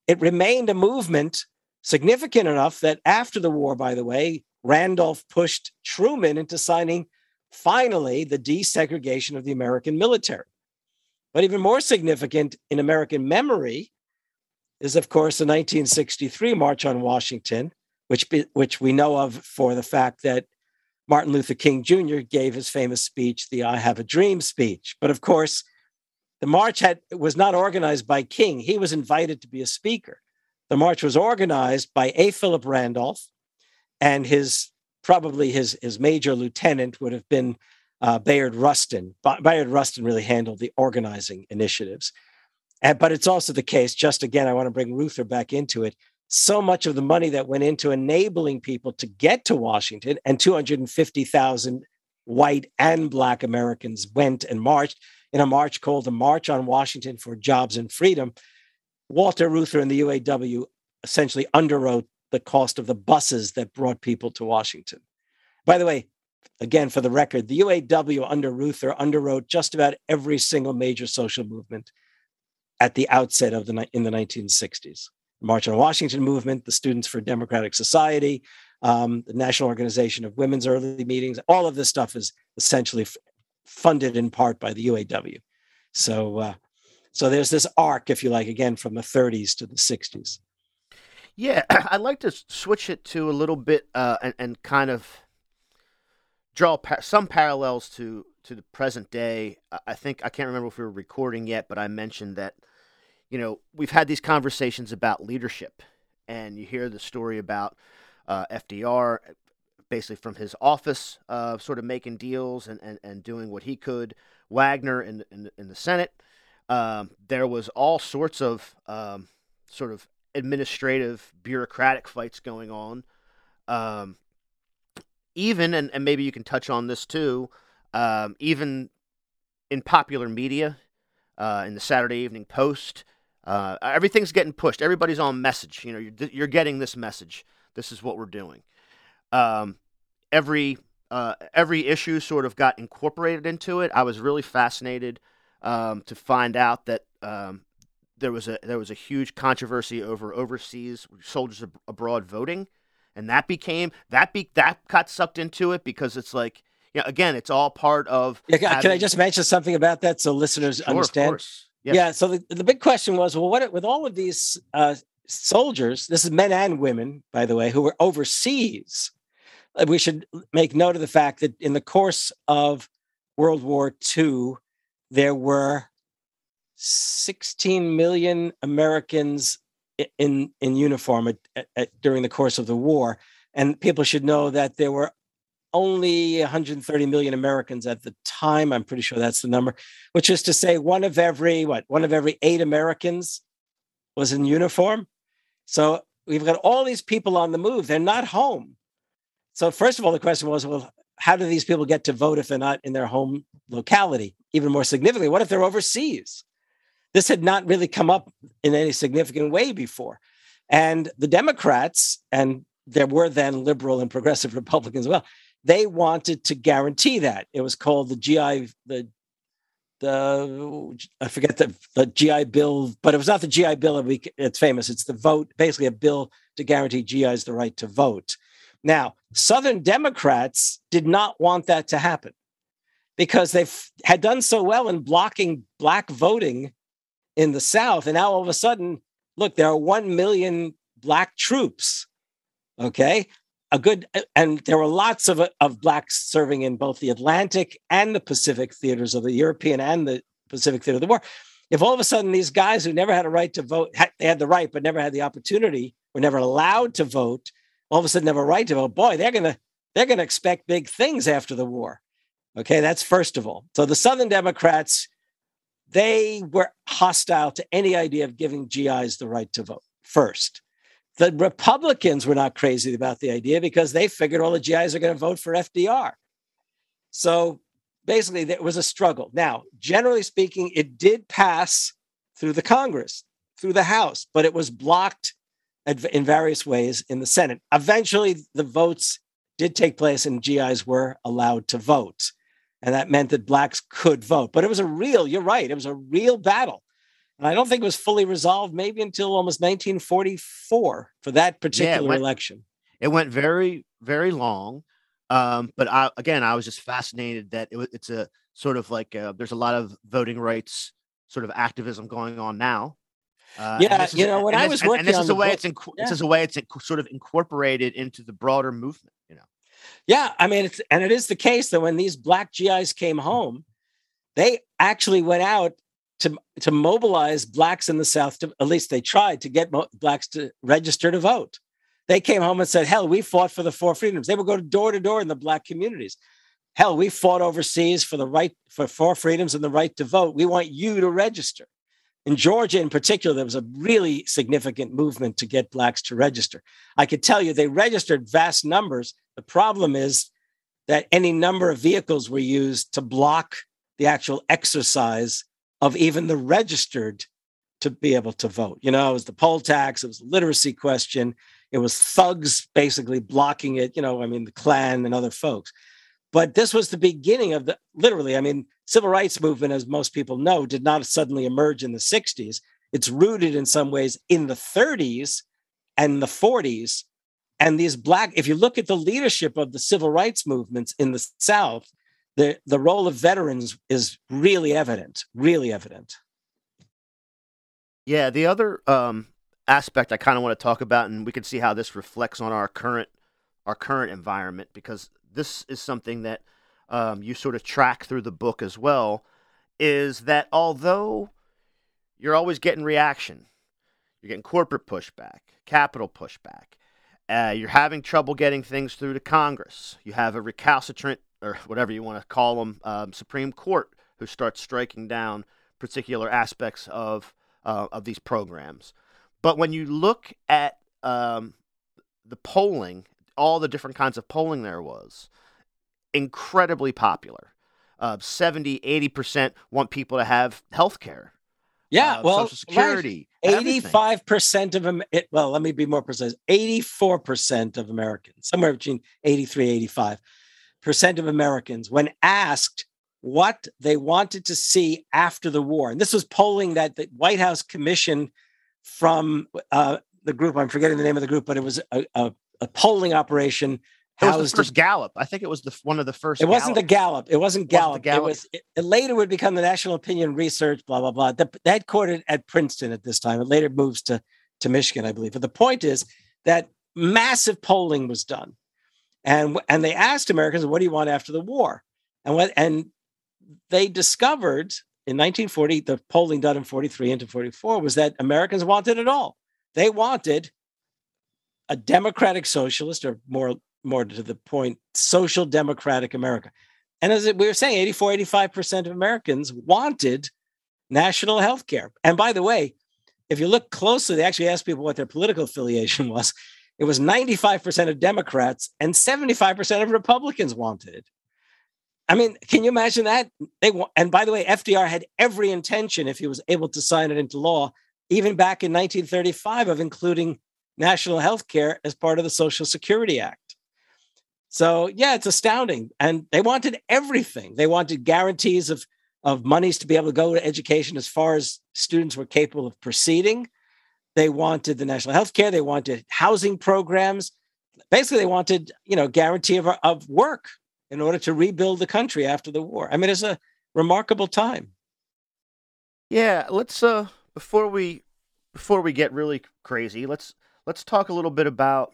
It remained a movement significant enough that after the war, by the way, Randolph pushed Truman into signing finally the desegregation of the American military. But even more significant in American memory is, of course, the 1963 March on Washington, which, which we know of for the fact that Martin Luther King Jr. gave his famous speech, the I Have a Dream speech. But of course, the march had, was not organized by King. He was invited to be a speaker. The march was organized by A. Philip Randolph, and his probably his, his major lieutenant would have been uh, Bayard Rustin. Bayard Rustin really handled the organizing initiatives. And, but it's also the case, just again, I want to bring Reuther back into it. So much of the money that went into enabling people to get to Washington, and 250,000 white and Black Americans went and marched in a march called the March on Washington for Jobs and Freedom. Walter Reuther and the UAW essentially underwrote the cost of the buses that brought people to Washington. By the way, again, for the record, the UAW under Reuther underwrote just about every single major social movement at the outset of the in the 1960s. The March on Washington movement, the Students for Democratic Society, um, the National Organization of Women's Early Meetings, all of this stuff is essentially f- funded in part by the UAW. So, uh, So there's this arc, if you like, again from the 30s to the 60s. Yeah, *clears throat* I'd like to switch it to a little bit uh, and, and kind of draw par- some parallels to to the present day. I think I can't remember if we were recording yet, but I mentioned that you know we've had these conversations about leadership, and you hear the story about uh, FDR, basically from his office, uh, sort of making deals and, and, and doing what he could. Wagner in in, in the Senate. Um, there was all sorts of um, sort of administrative bureaucratic fights going on. Um, even and, and maybe you can touch on this too. Um, even in popular media, uh, in the Saturday Evening Post, uh, everything's getting pushed. Everybody's on message. You know, you're, you're getting this message. This is what we're doing. Um, every uh, every issue sort of got incorporated into it. I was really fascinated um, to find out that um, there was a there was a huge controversy over overseas soldiers ab- abroad voting, and that became that be that got sucked into it because it's like yeah again it's all part of. Yeah, having... can I just mention something about that so listeners sure, understand? Yeah. So the, the big question was, well, what with all of these uh, soldiers? This is men and women, by the way, who were overseas uh, we should make note of the fact that in the course of World War II, there were 16 million Americans in in uniform at, at, during the course of the war, and people should know that there were only 130 million Americans at the time. I'm pretty sure that's the number, which is to say, one of every what one of every eight Americans was in uniform. So we've got all these people on the move. They're not home. So, first of all, the question was, well, how do these people get to vote if they're not in their home locality? Even more significantly, what if they're overseas? This had not really come up in any significant way before. And the Democrats, and there were then liberal and progressive Republicans as well, they wanted to guarantee that. It was called the GI, the the I forget the, the GI Bill, but it was not the GI Bill. It's famous. It's the vote, basically a bill to guarantee GIs the right to vote. Now, Southern Democrats did not want that to happen because they had done so well in blocking black voting in the South. And now all of a sudden, look, there are 1 million black troops. Okay. A good, and there were lots of, of blacks serving in both the Atlantic and the Pacific theaters of the European and the Pacific theater of the war. If all of a sudden these guys who never had a right to vote, they had the right, but never had the opportunity, were never allowed to vote, all of a sudden have a right to vote. Boy, they're gonna they're gonna expect big things after the war. Okay, that's first of all. So the Southern Democrats, they were hostile to any idea of giving GIs the right to vote. First, the Republicans were not crazy about the idea because they figured all the GIs are going to vote for FDR. So basically, there was a struggle. Now, generally speaking, it did pass through the Congress, through the House, but it was blocked in various ways in the Senate. Eventually, the votes did take place and GIs were allowed to vote. And that meant that blacks could vote. But it was a real, you're right, it was a real battle. And I don't think it was fully resolved maybe until almost 1944 for that particular yeah, it went, election. It went very, very long. Um, but I, again, I was just fascinated that it, it's a sort of like a, uh, there's a lot of voting rights sort of activism going on now uh, yeah, you know, when I was working, and, this is the way it's in, yeah. this is a way it's sort of incorporated into the broader movement. You know. Yeah, I mean, it's and it is the case that when these black GIs came home, they actually went out to to mobilize blacks in the South. To, at least they tried to get mo- blacks to register to vote. They came home and said, "Hell, we fought for the four freedoms." They would go door to door in the black communities. Hell, we fought overseas for the right for four freedoms and the right to vote. We want you to register in Georgia, in particular, there was a really significant movement to get blacks to register. I could tell you they registered vast numbers. The problem is that any number of vehicles were used to block the actual exercise of even the registered to be able to vote. You know, it was the poll tax, it was literacy question, it was thugs basically blocking it, you know, I mean, the Klan and other folks. But this was the beginning of the literally, I mean, civil rights movement, as most people know, did not suddenly emerge in the 60s. It's rooted in some ways in the 30s and the 40s. And these black, if you look at the leadership of the civil rights movements in the South, the, the role of veterans is really evident, really evident. Yeah, the other um, aspect I kind of want to talk about, and we can see how this reflects on our current our current environment, because this is something that um, you sort of track through the book as well, is that although you're always getting reaction, you're getting corporate pushback, capital pushback, uh, you're having trouble getting things through to Congress. You have a recalcitrant, or whatever you want to call them, um, Supreme Court who starts striking down particular aspects of uh, of these programs. But when you look at um, the polling, all the different kinds of polling there was, incredibly popular. Uh, 70, 80% want people to have health care. Yeah, uh, well, Social Security. Eighty-five percent of them. Well, let me be more precise. Eighty-four percent of Americans, somewhere between 83 85 percent of Americans, when asked what they wanted to see after the war, and this was polling that the White House commissioned from uh, the group. I'm forgetting the name of the group, but it was a, a, a polling operation. It was the first Gallup. I think it was the one of the first. It wasn't the Gallup. It wasn't Gallup. Gallup. It was. It, it later would become the National Opinion Research. Blah blah blah. The headquartered at Princeton at this time. It later moves to to Michigan, I believe. But the point is that massive polling was done, and and they asked Americans, "What do you want after the war?" And what and they discovered in 1940, the polling done in 43 into 44 was that Americans wanted it all. They wanted a democratic socialist, or more more to the point, social democratic America. And as we were saying, 84, 85% of Americans wanted national health care. And by the way, if you look closely, they actually asked people what their political affiliation *laughs* was. It was 95% of Democrats and 75% of Republicans wanted it. I mean, can you imagine that? They want, and by the way, FDR had every intention, if he was able to sign it into law, even back in 1935, of including national health care as part of the Social Security Act. So yeah, it's astounding. And they wanted everything. They wanted guarantees of, of monies to be able to go to education as far as students were capable of proceeding. They wanted the national health care. They wanted housing programs. Basically, they wanted, you know, guarantee of, of work in order to rebuild the country after the war. I mean, it's a remarkable time. Yeah, let's uh before we before we get really crazy, let's let's talk a little bit about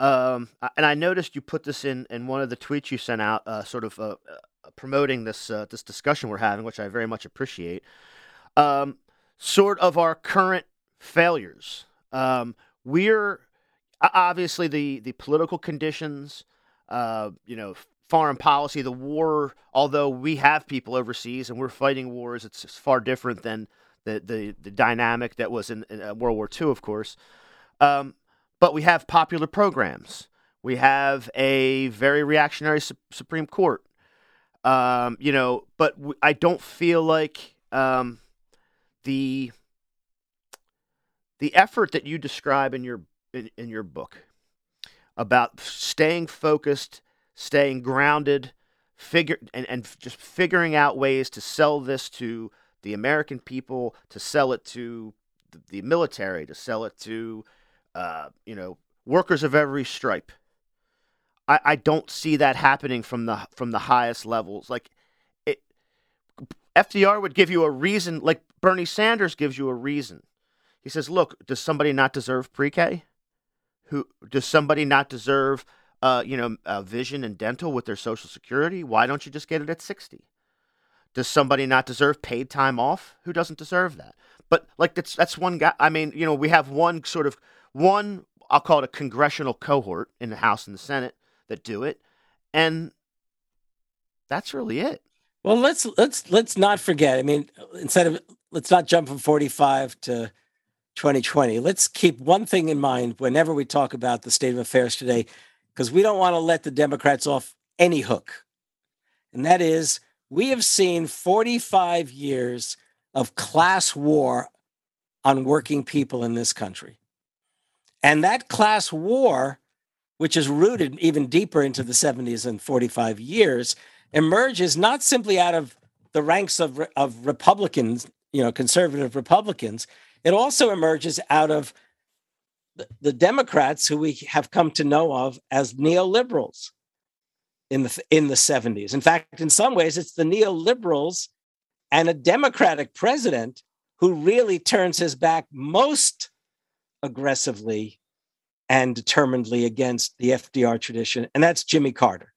um, and I noticed you put this in, in one of the tweets you sent out, uh, sort of uh, uh, promoting this uh, this discussion we're having, which I very much appreciate. Um, sort of our current failures. Um, we're obviously the the political conditions, uh, you know, foreign policy, the war. Although we have people overseas and we're fighting wars, it's, far different than the the, the dynamic that was in, in uh, World War II, of course. Um, but we have popular programs. We have a very reactionary su- Supreme Court. Um, you know, but w- I don't feel like um, the the effort that you describe in your in, in your book about staying focused, staying grounded, figure and, and just figuring out ways to sell this to the American people, to sell it to the, military, to sell it to uh, you know, workers of every stripe. I, I don't see that happening from the from the highest levels. Like it, FDR would give you a reason, like Bernie Sanders gives you a reason. He says, "Look, does somebody not deserve pre-K? Who does somebody not deserve, uh, you know, uh, vision and dental with their Social Security? Why don't you just get it at sixty? Does somebody not deserve paid time off? Who doesn't deserve that? But like that's that's one guy. I mean, you know, we have one sort of one, I'll call it a congressional cohort in the House and the Senate that do it, and that's really it. Well, let's let's let's not forget. I mean, instead of let's not jump from 45 to 2020. Let's keep one thing in mind whenever we talk about the state of affairs today, because we don't want to let the Democrats off any hook. And that is, we have seen 45 years of class war on working people in this country. And that class war, which is rooted even deeper into the 70s and 45 years, emerges not simply out of the ranks of, of Republicans, you know, conservative Republicans, it also emerges out of the, Democrats who we have come to know of as neoliberals in the in the 70s. In fact, in some ways, it's the neoliberals and a Democratic president who really turns his back most aggressively and determinedly against the FDR tradition, and that's Jimmy Carter.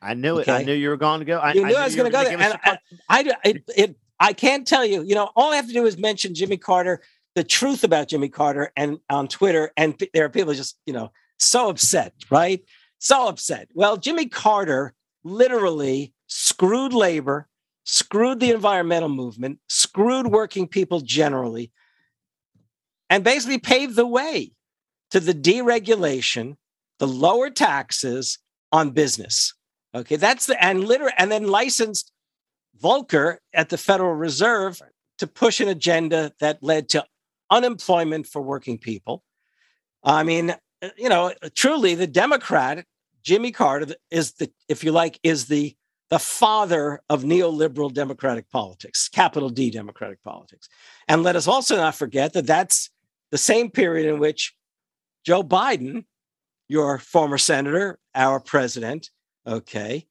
I knew it. I knew you were going to go. I, you knew I, I was going to go there. And I, I, it, it, I can't tell you, you know, all I have to do is mention Jimmy Carter, the truth about Jimmy Carter, and on Twitter, and there are people just, you know, so upset, right? So upset. Well, Jimmy Carter literally screwed labor, screwed the environmental movement, screwed working people generally, and basically paved the way to the deregulation, the lower taxes on business. Okay, that's the and literally and then licensed Volcker at the Federal Reserve to push an agenda that led to unemployment for working people. I mean, you know, truly the Democrat, Jimmy Carter, is the, if you like, is the the father of neoliberal democratic politics, capital D democratic politics. And let us also not forget that that's the same period in which Joe Biden, your former senator, our president, okay,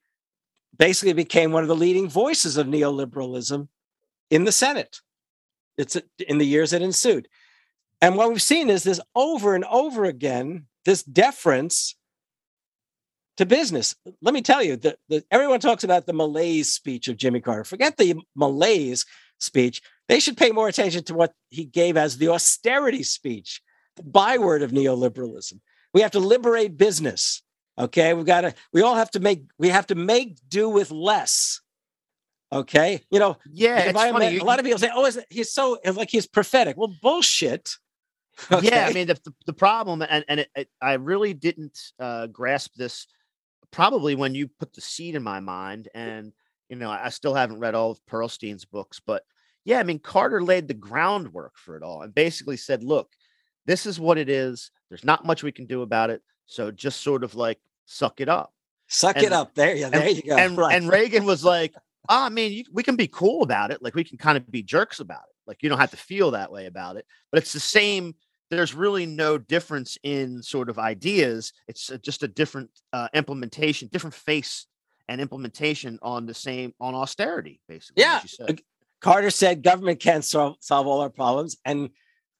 basically became one of the leading voices of neoliberalism in the Senate. It's in the years that ensued. And what we've seen is this over and over again, this deference to business. Let me tell you that everyone talks about the malaise speech of Jimmy Carter. Forget the malaise speech. They should pay more attention to what he gave as the austerity speech, the byword of neoliberalism. We have to liberate business. Okay, we've got to. We all have to make. We have to make do with less. Okay, you know. Yeah, it's funny. a lot of people say, "Oh, is it, he's so like he's prophetic." Well, bullshit. Okay. *laughs* Yeah, I mean the the, problem, and and it, it, I really didn't uh, grasp this probably when you put the seed in my mind, and you know I still haven't read all of Perlstein's books, but yeah, I mean Carter laid the groundwork for it all, and basically said, "Look, this is what it is. There's not much we can do about it. So just sort of like suck it up. Suck and, it up. There, yeah, there and, you go. And, *laughs* right. and Reagan was like, oh, I mean, you, we can be cool about it. Like we can kind of be jerks about it. Like you don't have to feel that way about it. But it's the same. There's really no difference in sort of ideas. It's just a different uh, implementation, different face and implementation on the same on austerity, basically. Yeah. Carter said government can't solve, solve all our problems, and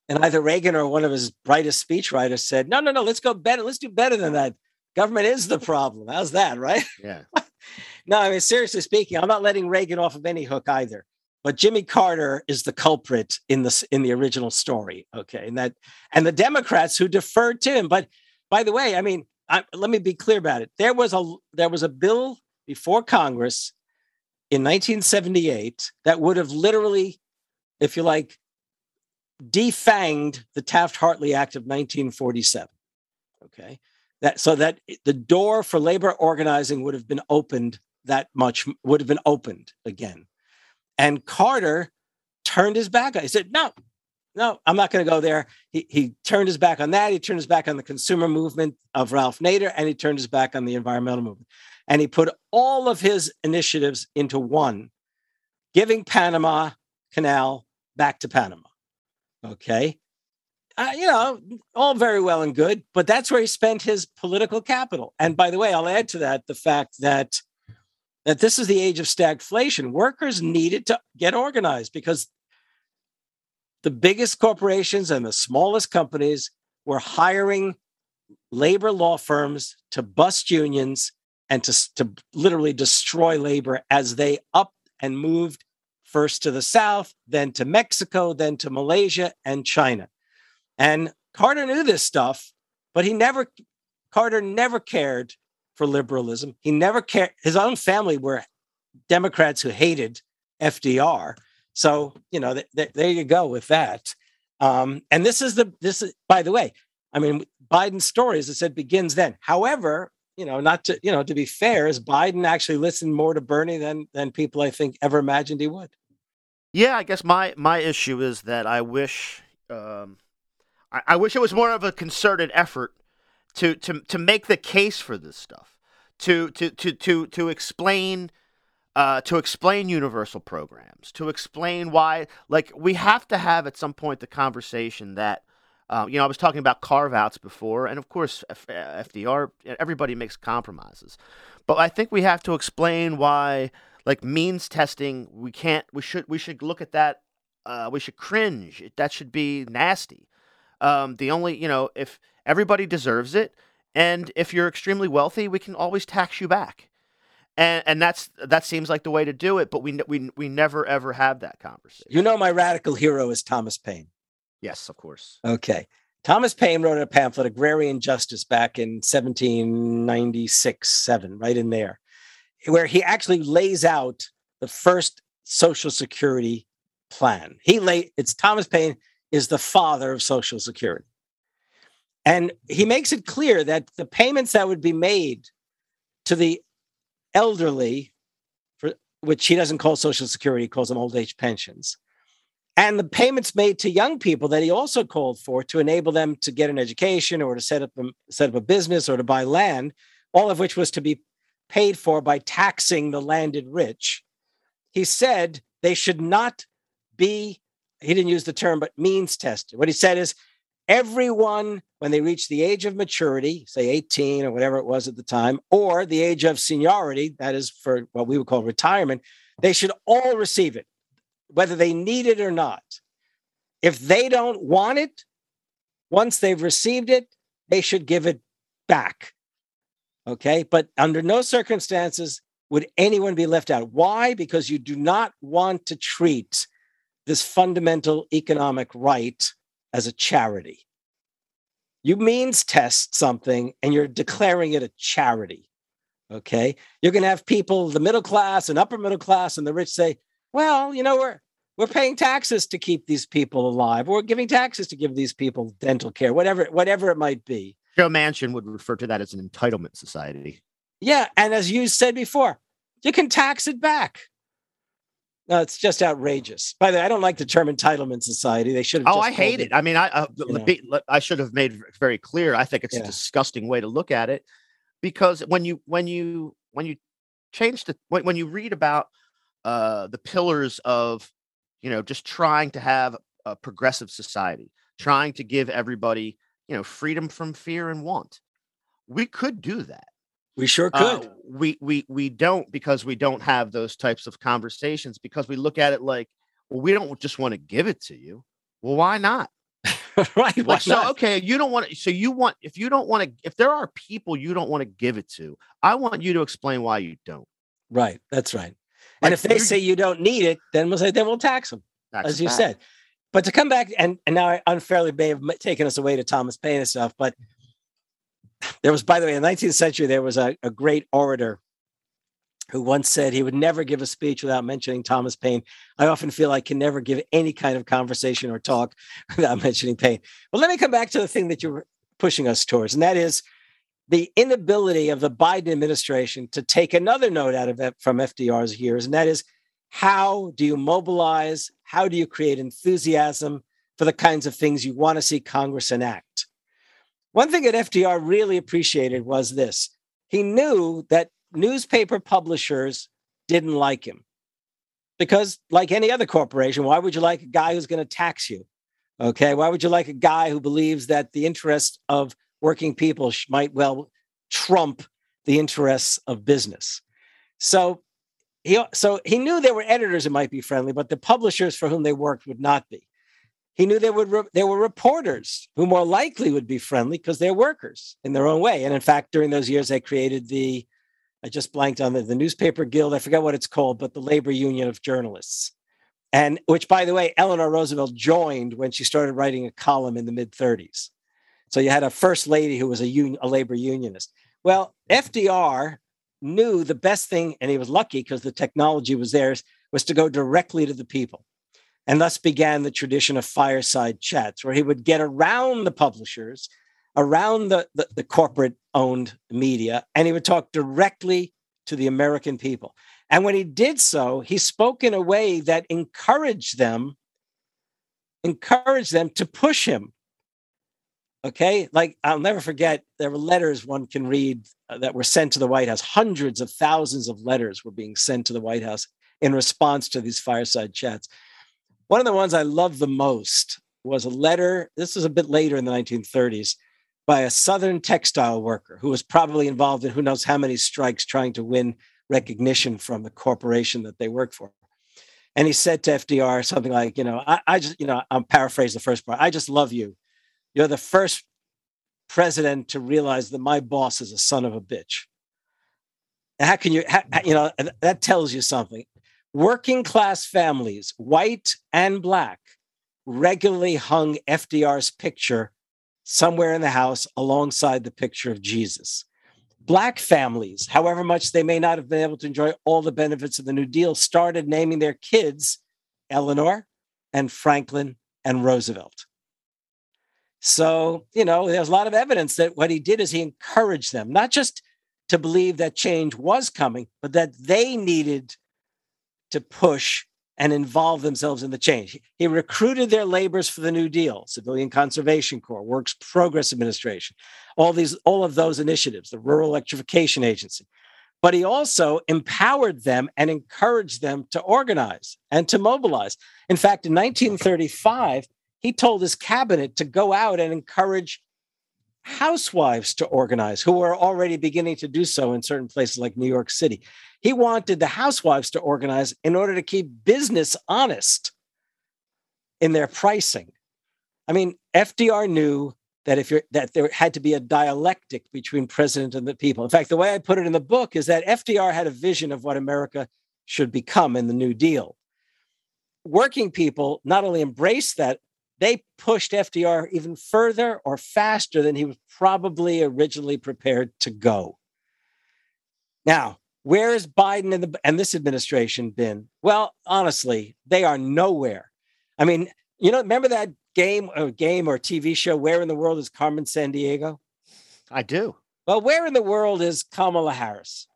and either Reagan or one of his brightest speechwriters said, no, no, no, let's go better. Let's do better than that. Government is the problem. How's that, right? Yeah. *laughs* no, I mean, seriously speaking, I'm not letting Reagan off of any hook either. But Jimmy Carter is the culprit in the in the original story. Okay, and that and the Democrats who deferred to him. But by the way, I mean, I, let me be clear about it. There was a there was a bill before Congress in 1978 that would have literally, if you like, defanged the Taft-Hartley Act of 1947. Okay, that so that the door for labor organizing would have been opened that much would have been opened again, and Carter turned his back. He said, "No, no, I'm not going to go there." He he turned his back on that. He turned his back on the consumer movement of Ralph Nader, and he turned his back on the environmental movement, and he put all of his initiatives into one, giving Panama Canal back to Panama. Okay. Uh, you know, all very well and good, but that's where he spent his political capital. And by the way, I'll add to that the fact that that this is the age of stagflation. Workers mm. needed to get organized because the biggest corporations and the smallest companies were hiring labor law firms to bust unions and to, to literally destroy labor as they up and moved first to the south, then to Mexico, then to Malaysia and China. And Carter knew this stuff, but he never, Carter never cared for liberalism. He never cared. His own family were Democrats who hated FDR. So, you know, th- th- there you go with that. Um, and this is the, this is, by the way, I mean, Biden's story, as I said, begins then. However, you know, not to, you know, to be fair, is Biden actually listened more to Bernie than than people I think ever imagined he would. Yeah, I guess my my issue is that I wish um, I, I wish it was more of a concerted effort to to to make the case for this stuff, to to to to to explain. Uh, to explain universal programs, to explain why, like, we have to have at some point the conversation that um, you know, I was talking about carve outs before, and of course, F- FDR, everybody makes compromises. But I think we have to explain why, like, means testing, we can't, we should, we should look at that uh, we should cringe. That should be nasty. Um, the only, you know, if everybody deserves it, and if you're extremely wealthy, we can always tax you back. And, and that's that seems like the way to do it, but we we we never ever have that conversation. You know, my radical hero is Thomas Paine. Yes, of course. Okay. Thomas Paine wrote a pamphlet, Agrarian Justice, back in 1796, 7, right in there, where he actually lays out the first Social Security plan. He lay it's Thomas Paine is the father of Social Security. And he makes it clear that the payments that would be made to the elderly, for, which he doesn't call Social Security, he calls them old age pensions, and the payments made to young people that he also called for to enable them to get an education or to set up a, set up a business or to buy land, all of which was to be paid for by taxing the landed rich. He said they should not be, he didn't use the term, but means tested. What he said is everyone, when they reach the age of maturity, say 18 or whatever it was at the time, or the age of seniority, that is for what we would call retirement, they should all receive it, whether they need it or not. If they don't want it, once they've received it, they should give it back. Okay. But under no circumstances would anyone be left out. Why? Because you do not want to treat this fundamental economic right as a charity. You means test something and you're declaring it a charity. Okay. You're going to have people, the middle class and upper middle class and the rich say, well, you know, we're, we're paying taxes to keep these people alive. We're giving taxes to give these people dental care, whatever, whatever it might be. Joe Manchin would refer to that as an entitlement society. Yeah. And as you said before, you can tax it back. No, it's just outrageous. By the way, I don't like the term entitlement society. They should have. Oh, I hate it. it. I mean, I uh, I should have made very clear. I think it's yeah. a disgusting way to look at it, because when you when you when you change the when, when you read about uh, the pillars of you know just trying to have a progressive society, trying to give everybody you know freedom from fear and want, we could do that. We sure could. Uh, we we we don't because we don't have those types of conversations because we look at it like, well, we don't just want to give it to you. Well, why not? *laughs* right. So okay, you don't want to. So you want if you don't want to. If there are people you don't want to give it to, I want you to explain why you don't. Right. That's right. Like, and if they say you don't need it, then we'll say then we'll tax them, tax as you back. said. But to come back and and now I unfairly may have taken us away to Thomas Paine and stuff, but there was, by the way, in the 19th century, there was a, a great orator who once said he would never give a speech without mentioning Thomas Paine. I often feel I can never give any kind of conversation or talk *laughs* without mentioning Paine. But let me come back to the thing that you're pushing us towards, and that is the inability of the Biden administration to take another note out of from FDR's years, and that is how do you mobilize? How do you create enthusiasm for the kinds of things you want to see Congress enact? One thing that FDR really appreciated was this he knew that newspaper publishers didn't like him because, like any other corporation, why would you like a guy who's going to tax you? Okay. Why would you like a guy who believes that the interests of working people might well trump the interests of business? So he, so he knew there were editors who might be friendly, but the publishers for whom they worked would not be. He knew there would re- there were reporters who more likely would be friendly because they're workers in their own way. And in fact, during those years, they created the I just blanked on the, the newspaper guild. I forget what it's called, but the labor union of journalists. And which, by the way, Eleanor Roosevelt joined when she started writing a column in the mid 30s. So you had a first lady who was a, union, a labor unionist. Well, FDR knew the best thing, and he was lucky because the technology was theirs, was to go directly to the people. And thus began the tradition of fireside chats, where he would get around the publishers, around the, the, the corporate owned media, and he would talk directly to the American people. And when he did so, he spoke in a way that encouraged them, encouraged them to push him. Okay. Like I'll never forget, there were letters one can read uh, that were sent to the White House. Hundreds of thousands of letters were being sent to the White House in response to these fireside chats. One of the ones I love the most was a letter. This was a bit later in the 1930s by a Southern textile worker who was probably involved in who knows how many strikes trying to win recognition from the corporation that they worked for. And he said to FDR something like, you know, I, I just, you know, I'm paraphrasing the first part. I just love you. You're the first president to realize that my boss is a son of a bitch. How can you, how, you know, that tells you something. Working class families, white and black, regularly hung FDR's picture somewhere in the house alongside the picture of Jesus. Black families, however much they may not have been able to enjoy all the benefits of the New Deal, started naming their kids Eleanor and Franklin and Roosevelt. So, you know, there's a lot of evidence that what he did is he encouraged them, not just to believe that change was coming, but that they needed to push and involve themselves in the change. He recruited their labors for the New Deal, Civilian Conservation Corps, Works Progress Administration, all these, all of those initiatives, the Rural Electrification Agency. But he also empowered them and encouraged them to organize and to mobilize. In fact, in 1935, he told his cabinet to go out and encourage housewives to organize who were already beginning to do so in certain places like New York City. He wanted the housewives to organize in order to keep business honest in their pricing. I mean, FDR knew that if you're that there had to be a dialectic between president and the people. In fact, the way I put it in the book is that FDR had a vision of what America should become in the New Deal. Working people not only embraced that they pushed FDR even further or faster than he was probably originally prepared to go. Now, where has Biden and, the, and this administration been? Well, honestly, they are nowhere. I mean, you know, remember that game or game or TV show, Where in the World is Carmen Sandiego? I do. Well, where in the world is Kamala Harris?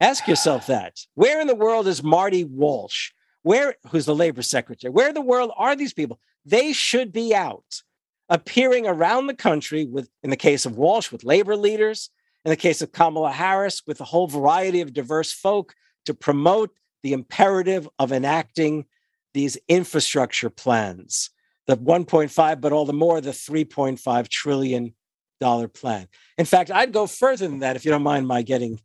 Ask yourself that. Where in the world is Marty Walsh? Where, who's the labor secretary? Where in the world are these people? They should be out appearing around the country with, in the case of Walsh, with labor leaders, in the case of Kamala Harris, with a whole variety of diverse folk to promote the imperative of enacting these infrastructure plans, the 1.5, but all the more the 3.5 trillion dollar plan. In fact, I'd go further than that if you don't mind my getting.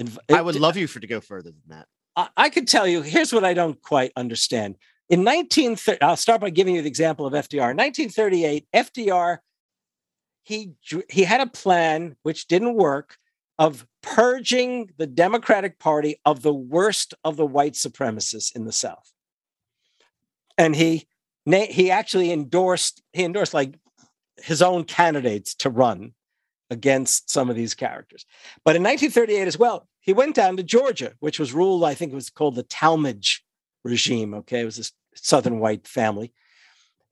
Inv- I would love you for to go further than that. I, I could tell you. Here's what I don't quite understand. In 1930, I'll start by giving you the example of FDR. In 1938, FDR he he had a plan which didn't work of purging the Democratic Party of the worst of the white supremacists in the South. And he he actually endorsed he endorsed like his own candidates to run against some of these characters. But in 1938 as well, he went down to Georgia, which was ruled, I think it was called the Talmadge regime. Okay, it was this Southern white family.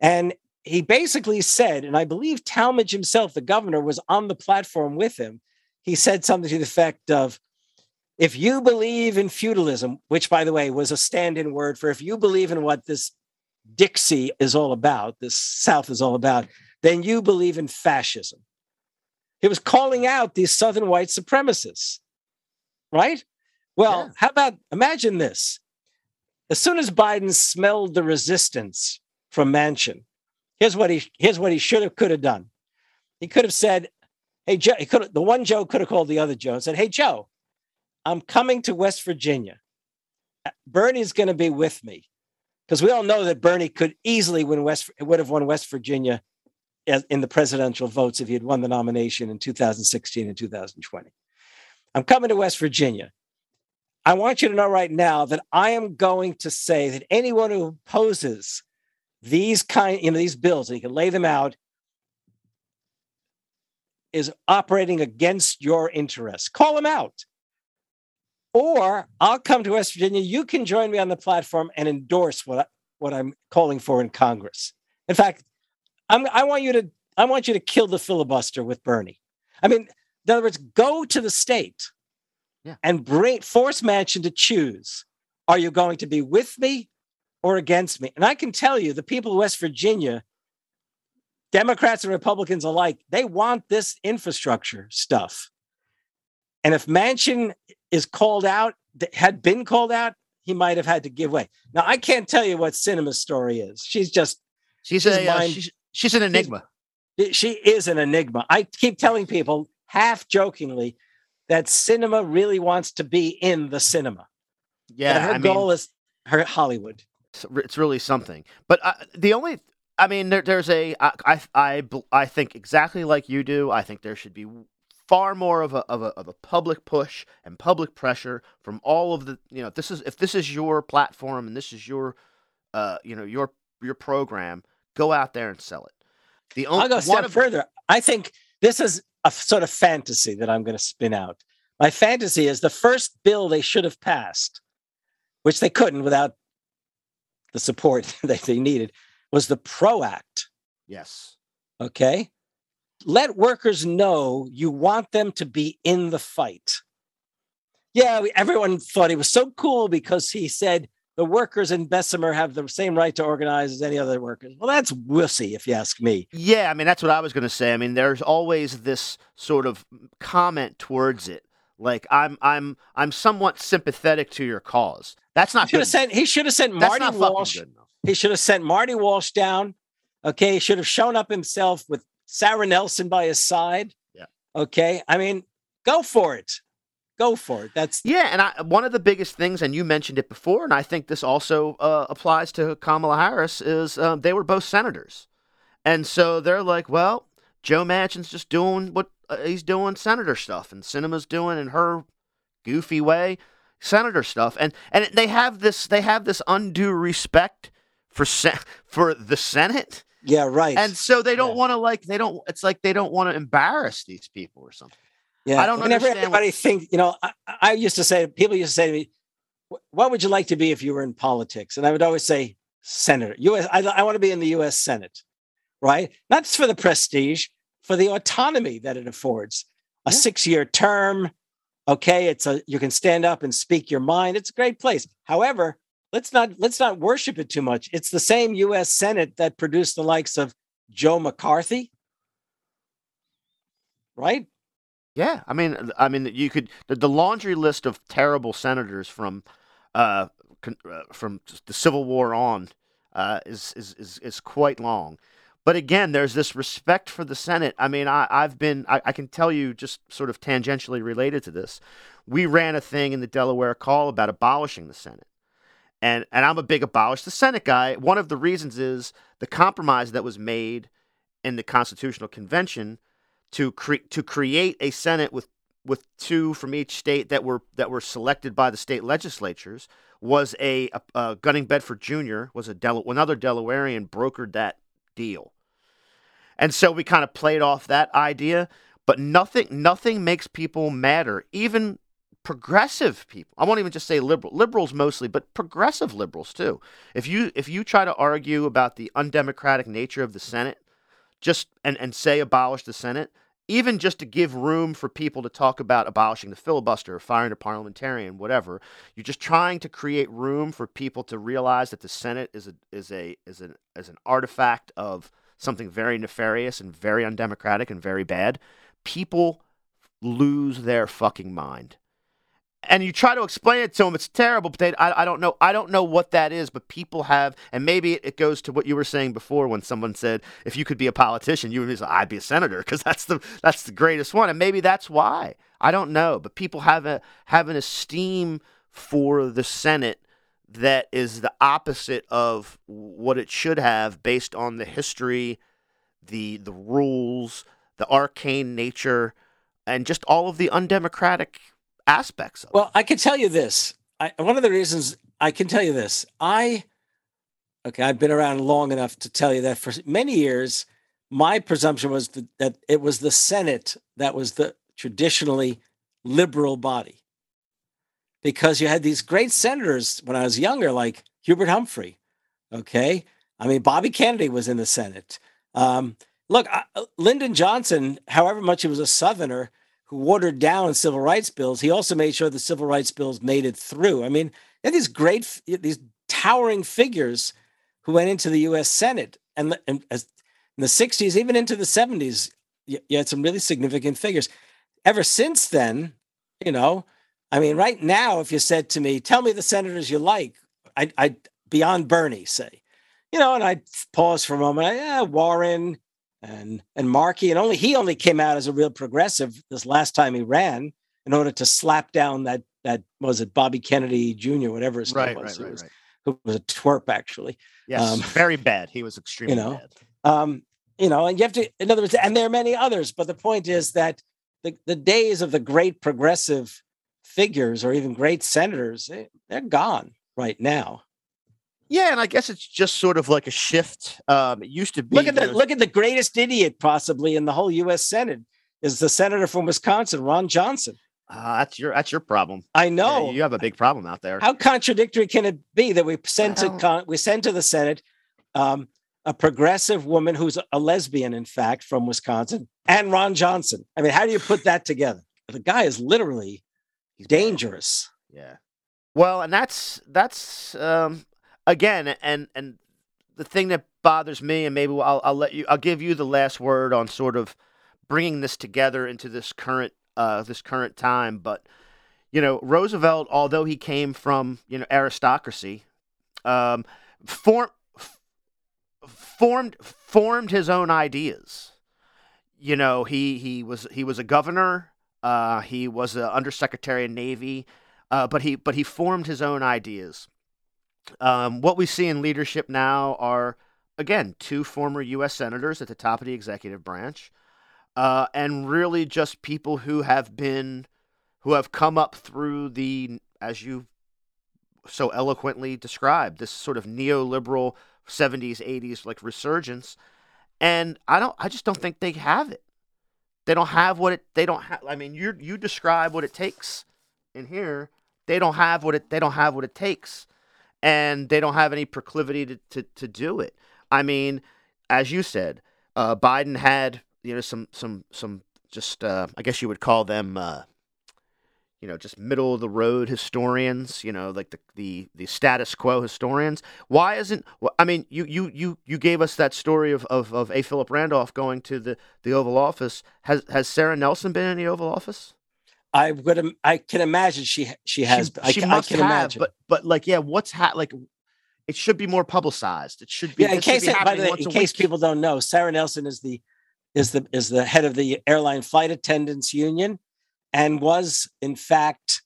And he basically said, and I believe Talmadge himself, the governor, was on the platform with him. He said something to the effect of, if you believe in feudalism, which by the way was a stand in word for if you believe in what this Dixie is all about, this South is all about, then you believe in fascism. He was calling out these Southern white supremacists, right? Well, yeah. how about imagine this? As soon as Biden smelled the resistance from Manchin, here's what he here's what he should have could have done. He could have said, "Hey Joe," he could the one Joe could have called the other Joe and said, "Hey Joe, I'm coming to West Virginia. Bernie's going to be with me." Because we all know that Bernie could easily win West would have won West Virginia in the presidential votes if he had won the nomination in 2016 and 2020. I'm coming to West Virginia. I want you to know right now that I am going to say that anyone who opposes these kind, you know, these bills, and you can lay them out, is operating against your interests. Call them out. Or I'll come to West Virginia. You can join me on the platform and endorse what, I, what I'm calling for in Congress. In fact, I'm, I want you to I want you to kill the filibuster with Bernie. I mean, in other words, go to the state yeah. and bring force Manchin to choose. Are you going to be with me or against me? And I can tell you, the people of West Virginia, Democrats and Republicans alike, they want this infrastructure stuff. And if Manchin is called out, had been called out, he might have had to give way. Now I can't tell you what Sinema's story is. She's just she's, she's a uh, she's, she's, an enigma. She's, she is an enigma. I keep telling people half jokingly that Sinema really wants to be in the cinema. Yeah, her I goal mean, is her Hollywood. It's really something. But uh, the only, I mean, there, there's a, I, I, I, I think exactly like you do. I think there should be far more of a, of a of a public push and public pressure from all of the, you know, this is if this is your platform and this is your, uh, you know, your your program, go out there and sell it. The only, I'll go a step of, further. I think this is a sort of fantasy that I'm going to spin out. My fantasy is the first bill they should have passed, which they couldn't without the support *laughs* that they needed, was the PRO Act. Yes. Okay. Let workers know you want them to be in the fight. Yeah, everyone thought he was so cool because he said the workers in Bessemer have the same right to organize as any other workers. Well, that's wussy, if you ask me. Yeah, I mean, that's what I was going to say. I mean, there's always this sort of comment towards it. Like I'm, I'm, I'm somewhat sympathetic to your cause. That's not. He should have sent. He should have sent Marty Walsh. He should have sent Marty Walsh down. Okay, he should have shown up himself with Sara Nelson by his side. Yeah. Okay, I mean, go for it go for it. That's yeah. And I, one of the biggest things, and you mentioned it before, and I think this also uh, applies to Kamala Harris, is um, they were both senators, and so they're like, well, Joe Manchin's just doing what uh, he's doing, senator stuff, and Sinema's doing in her goofy way, senator stuff, and and they have this they have this undue respect for se- for the Senate. Yeah, right. And so they don't yeah. want to like they don't. It's like they don't want to embarrass these people or something. Yeah, I don't understand. Everybody what... think, you know, I, I, used to say, people used to say to me, "What would you like to be if you were in politics?" And I would always say, "Senator." U.S. I, I want to be in the U.S. Senate, right? Not just for the prestige, for the autonomy that it affords. A yeah. six-year term. Okay, it's a you can stand up and speak your mind. It's a great place. However, let's not let's not worship it too much. It's the same U.S. Senate that produced the likes of Joe McCarthy, right? Yeah, I mean, I mean, you could the, the laundry list of terrible senators from, uh, con, uh, from the Civil War on, uh, is, is is is quite long. But again, there's this respect for the Senate. I mean, I, I've been, I, I can tell you just sort of tangentially related to this. We ran a thing in the Delaware Call about abolishing the Senate. And, and I'm a big abolish the Senate guy. One of the reasons is the compromise that was made in the Constitutional Convention to cre- to create a Senate with with two from each state that were that were selected by the state legislatures was a, a, a Gunning Bedford Jr. was a Del- another Delawarean brokered that deal, and so we kind of played off that idea. But nothing nothing makes people madder, even progressive people. I won't even just say liberal liberals mostly, but progressive liberals too. If you if you try to argue about the undemocratic nature of the Senate, just and and say abolish the Senate, even just to give room for people to talk about abolishing the filibuster, or firing a parliamentarian, whatever. You're just trying to create room for people to realize that the Senate is a is a is an is an artifact of something very nefarious and very undemocratic and very bad. People lose their fucking mind and you try to explain it to them, it's terrible. But they, I, I don't know, I don't know what that is. But people have, and maybe it, goes to what you were saying before when someone said, if you could be a politician, you would be, like, I'd be a senator because *laughs* that's the that's the greatest one. And maybe that's why. I don't know, but people have a have an esteem for the Senate that is the opposite of what it should have based on the history, the the rules, the arcane nature, and just all of the undemocratic aspects of well, it. I can tell you this. I, one of the reasons I can tell you this, I, okay, I've been around long enough to tell you that for many years, my presumption was that, that it was the Senate that was the traditionally liberal body. Because you had these great senators when I was younger, like Hubert Humphrey. Okay. I mean, Bobby Kennedy was in the Senate. Um, look, I, Lyndon Johnson, however much he was a Southerner, who watered down civil rights bills, he also made sure the civil rights bills made it through. I mean, and these great, these towering figures who went into the U.S. Senate, and, and as, in the '60s, even into the '70s, you, you had some really significant figures. Ever since then, you know, I mean, right now, if you said to me, "Tell me the senators you like," I, I beyond Bernie, say, you know, and I'd pause for a moment. I, yeah, Warren, and and Markey, and only he only came out as a real progressive this last time he ran in order to slap down that that was it Bobby Kennedy Jr. whatever his right, name was. Right, right, right. who was a twerp actually. Yes, um, very bad. He was extremely you know, bad. Um, you know, and you have to, in other words, and there are many others, but the point is that the, the days of the great progressive figures or even great senators, they, they're gone right now. Yeah, and I guess it's just sort of like a shift. Um, it used to be. Look at the look at the greatest idiot possibly in the whole U.S. Senate is the senator from Wisconsin, Ron Johnson. Uh, that's your that's your problem. I know yeah, you have a big problem out there. How contradictory can it be that we send to con- we send to the Senate um, a progressive woman who's a lesbian, in fact, from Wisconsin, and Ron Johnson? I mean, how do you put that together? The guy is literally He's dangerous. Bad. Yeah. Well, and that's that's um, again, and and the thing that bothers me, and maybe I'll I'll let you, I'll give you the last word on sort of bringing this together into this current uh, this current time. But you know, Roosevelt, although he came from you know aristocracy, um, form, formed formed his own ideas. You know, he he was he was a governor. Uh, he was an undersecretary of navy, uh, but he but he formed his own ideas. Um, what we see in leadership now are again two former U.S. senators at the top of the executive branch uh, and really just people who have been, who have come up through the, as you so eloquently described, this sort of neoliberal 70s, 80s like resurgence. And I don't, I just don't think they have it. They don't have what it, they don't have, I mean, you you describe what it takes in here. They don't have what it, they don't have what it takes. And they don't have any proclivity to, to, to do it. I mean, as you said, uh, Biden had you know some some some just uh, I guess you would call them uh, you know just middle of the road historians you know like the, the the status quo historians. Why isn't I mean you you you you gave us that story of, of, of A. Philip Randolph going to the, the Oval Office. Has has Sara Nelson been in the Oval Office I would I can imagine she she has she, she I, must I can have, imagine. but but like yeah what's ha- like it should be more publicized. It should be yeah in case by the way, in case people don't know Sara Nelson is the is the is the head of the airline flight attendants union and was in fact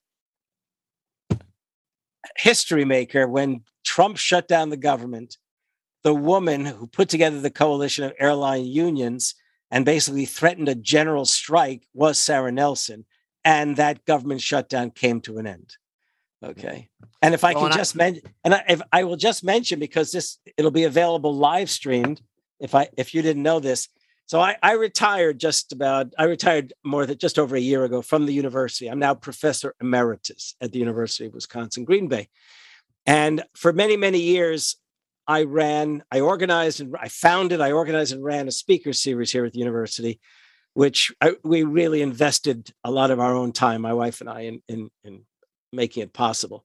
history maker when Trump shut down the government. The woman who put together the coalition of airline unions and basically threatened a general strike was Sara Nelson and that government shutdown came to an end okay and if i well, can just mention and I, if I will just mention because this it'll be available live streamed if i if you didn't know this so I, I, retired just about, I retired more than just over a year ago from the university. I'm now professor emeritus at the University of Wisconsin Green Bay. And for many, many years, I ran, I organized and I founded, I organized and ran a speaker series here at the university, which I, we really invested a lot of our own time, my wife and I, in, in, in making it possible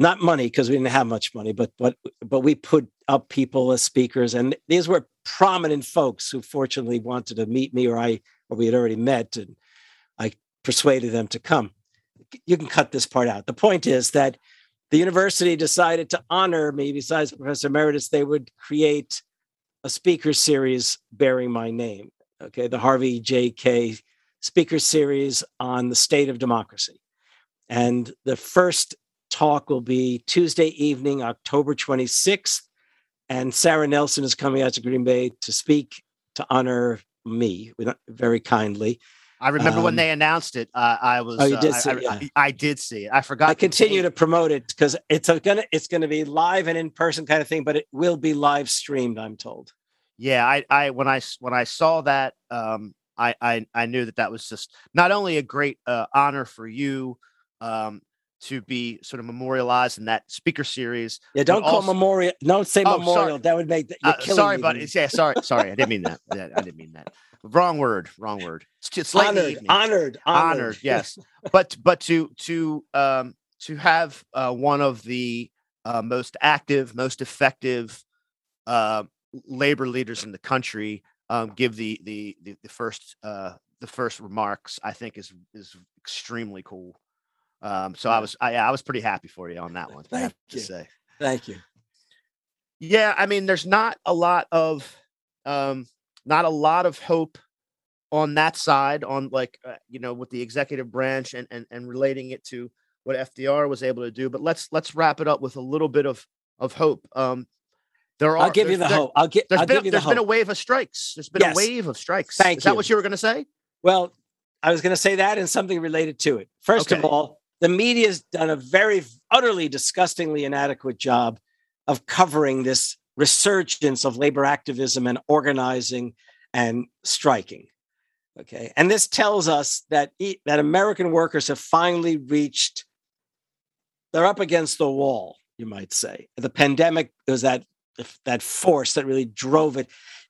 not money because we didn't have much money, but but but we put up people as speakers, and these were prominent folks who fortunately wanted to meet me, or I or we had already met, and I persuaded them to come. You can cut this part out. The point is that the university decided to honor me. Besides Professor Emeritus, they would create a speaker series bearing my name. Okay, the Harvey J. Kaye Speaker series on the state of democracy. And the first talk will be Tuesday evening, October 26th. And Sara Nelson is coming out to Green Bay to speak to honor me very kindly. I remember um, when they announced it. Uh, I was. Oh, you did uh, see I, it. Yeah. I, I, did see it. I forgot. I continue to promote it because it's a, gonna it's gonna be live and in person kind of thing, but it will be live streamed. I'm told. Yeah, I, I when I when I saw that, um, I, I I knew that that was just not only a great uh, honor for you, um, to be sort of memorialized in that speaker series. Yeah, don't call also... memorial. Don't say oh, memorial. Sorry. That would make. The, uh, sorry, buddy. Yeah, sorry, *laughs* sorry. I didn't mean that. Yeah, I didn't mean that. Wrong word. Wrong word. It's, it's honored, honored, honored, honored. Yes, *laughs* but but to to um to have uh, one of the uh, most active, most effective uh, labor leaders in the country um, give the the the, the first uh, the first remarks, I think is is extremely cool. Um, so I was I, I was pretty happy for you on that one. Thank I have you. to say. Thank you. Yeah, I mean, there's not a lot of um, not a lot of hope on that side on like uh, you know with the executive branch and and and relating it to what FDR was able to do. But let's let's wrap it up with a little bit of of hope. Um, there are. I'll give you the there, hope. I'll, get, I'll been, give you the there's been a wave of strikes. There's been Yes. a wave of strikes. Thank Is that you. what you were going to say? Well, I was going to say that and something related to it. First of all, the media's done a very utterly disgustingly inadequate job of covering this resurgence of labor activism and organizing and striking. Okay, and this tells us that e- that American workers have finally reached. They're up against the wall, you might say. The pandemic was that that force that really drove it.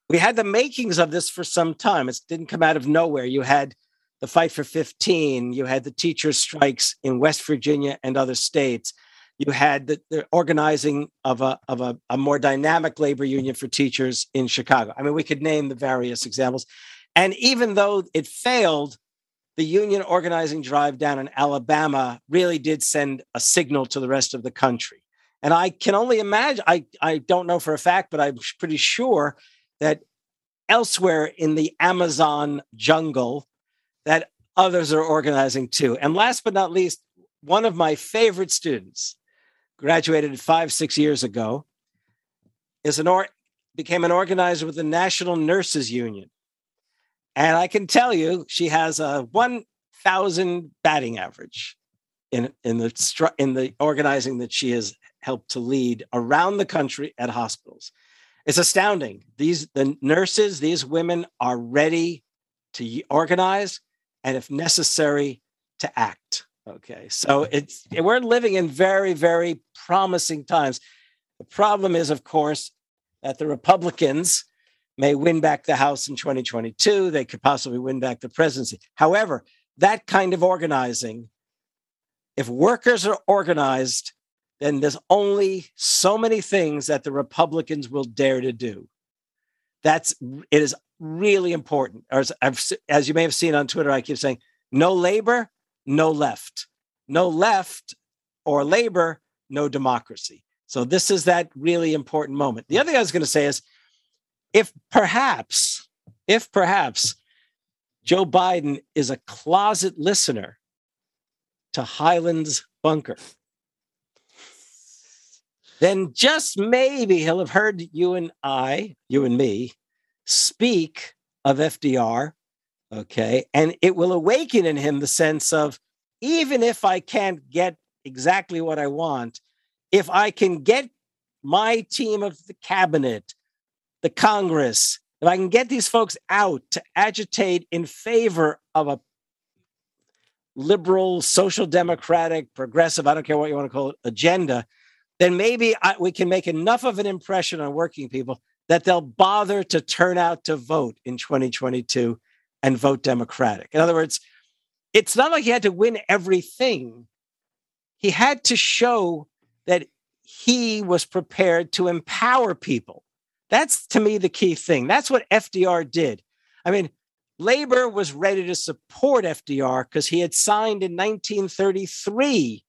We had the makings of this for some time. It didn't come out of nowhere. You had the fight for 15, you had the teachers' strikes in West Virginia and other states. You had the, the organizing of, a, of a, a more dynamic labor union for teachers in Chicago. I mean, we could name the various examples. And even though it failed, the union organizing drive down in Alabama really did send a signal to the rest of the country. And I can only imagine, I, I don't know for a fact, but I'm pretty sure that elsewhere in the Amazon jungle, that others are organizing too. And last but not least, one of my favorite students, graduated five, six years ago, is an or became an organizer with the National Nurses Union. And I can tell you, she has a 1,000 batting average in, in, the, in the organizing that she has helped to lead around the country at hospitals. It's astounding. These the nurses, these women are ready to organize and if necessary to act. Okay. So it's we're living in very very promising times. The problem is of course that the Republicans may win back the House in 2022. They could possibly win back the presidency. However, that kind of organizing, if workers are organized, then there's only so many things that the Republicans will dare to do. That's it is really important. As, as you may have seen on Twitter, I keep saying, no labor, no left. No left or labor, no democracy. So this is that really important moment. The other thing I was going to say is if perhaps, if perhaps Joe Biden is a closet listener to Highlands Bunker, then just maybe he'll have heard you and I, you and me, speak of FDR. Okay. And it will awaken in him the sense of even if I can't get exactly what I want, if I can get my team of the cabinet, the Congress, if I can get these folks out to agitate in favor of a liberal, social democratic, progressive, I don't care what you want to call it, agenda, then maybe I, we can make enough of an impression on working people that they'll bother to turn out to vote in 2022 and vote Democratic. In other words, it's not like he had to win everything. He had to show that he was prepared to empower people. That's to me the key thing. That's what FDR did. I mean, labor was ready to support FDR because he had signed in 1933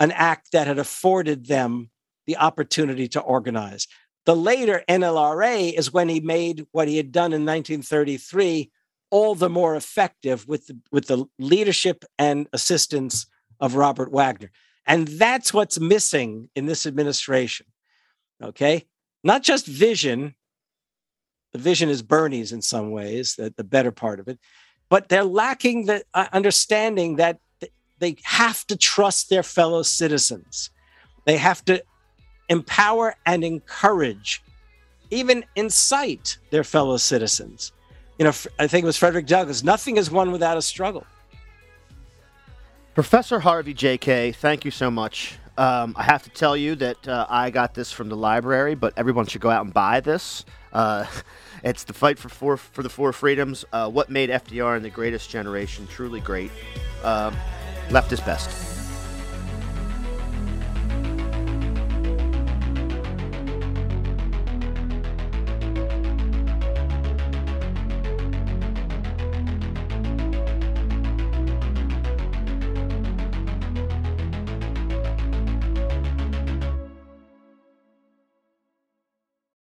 an act that had afforded them the opportunity to organize. The later NLRA is when he made what he had done in 1933 all the more effective with the, with the leadership and assistance of Robert Wagner. And that's what's missing in this administration. Okay? Not just vision. The vision is Bernie's in some ways, the, the better part of it, but they're lacking the uh, understanding that th- they have to trust their fellow citizens. They have to empower and encourage, even incite their fellow citizens. You know, I think it was Frederick Douglass nothing is won without a struggle. Professor Harvey J. Kaye, thank you so much. Um, I have to tell you that uh, I got this from the library, but everyone should go out and buy this. Uh, *laughs* it's the fight for four for the four freedoms. Uh, what made FDR and the greatest generation truly great? Leftist Best.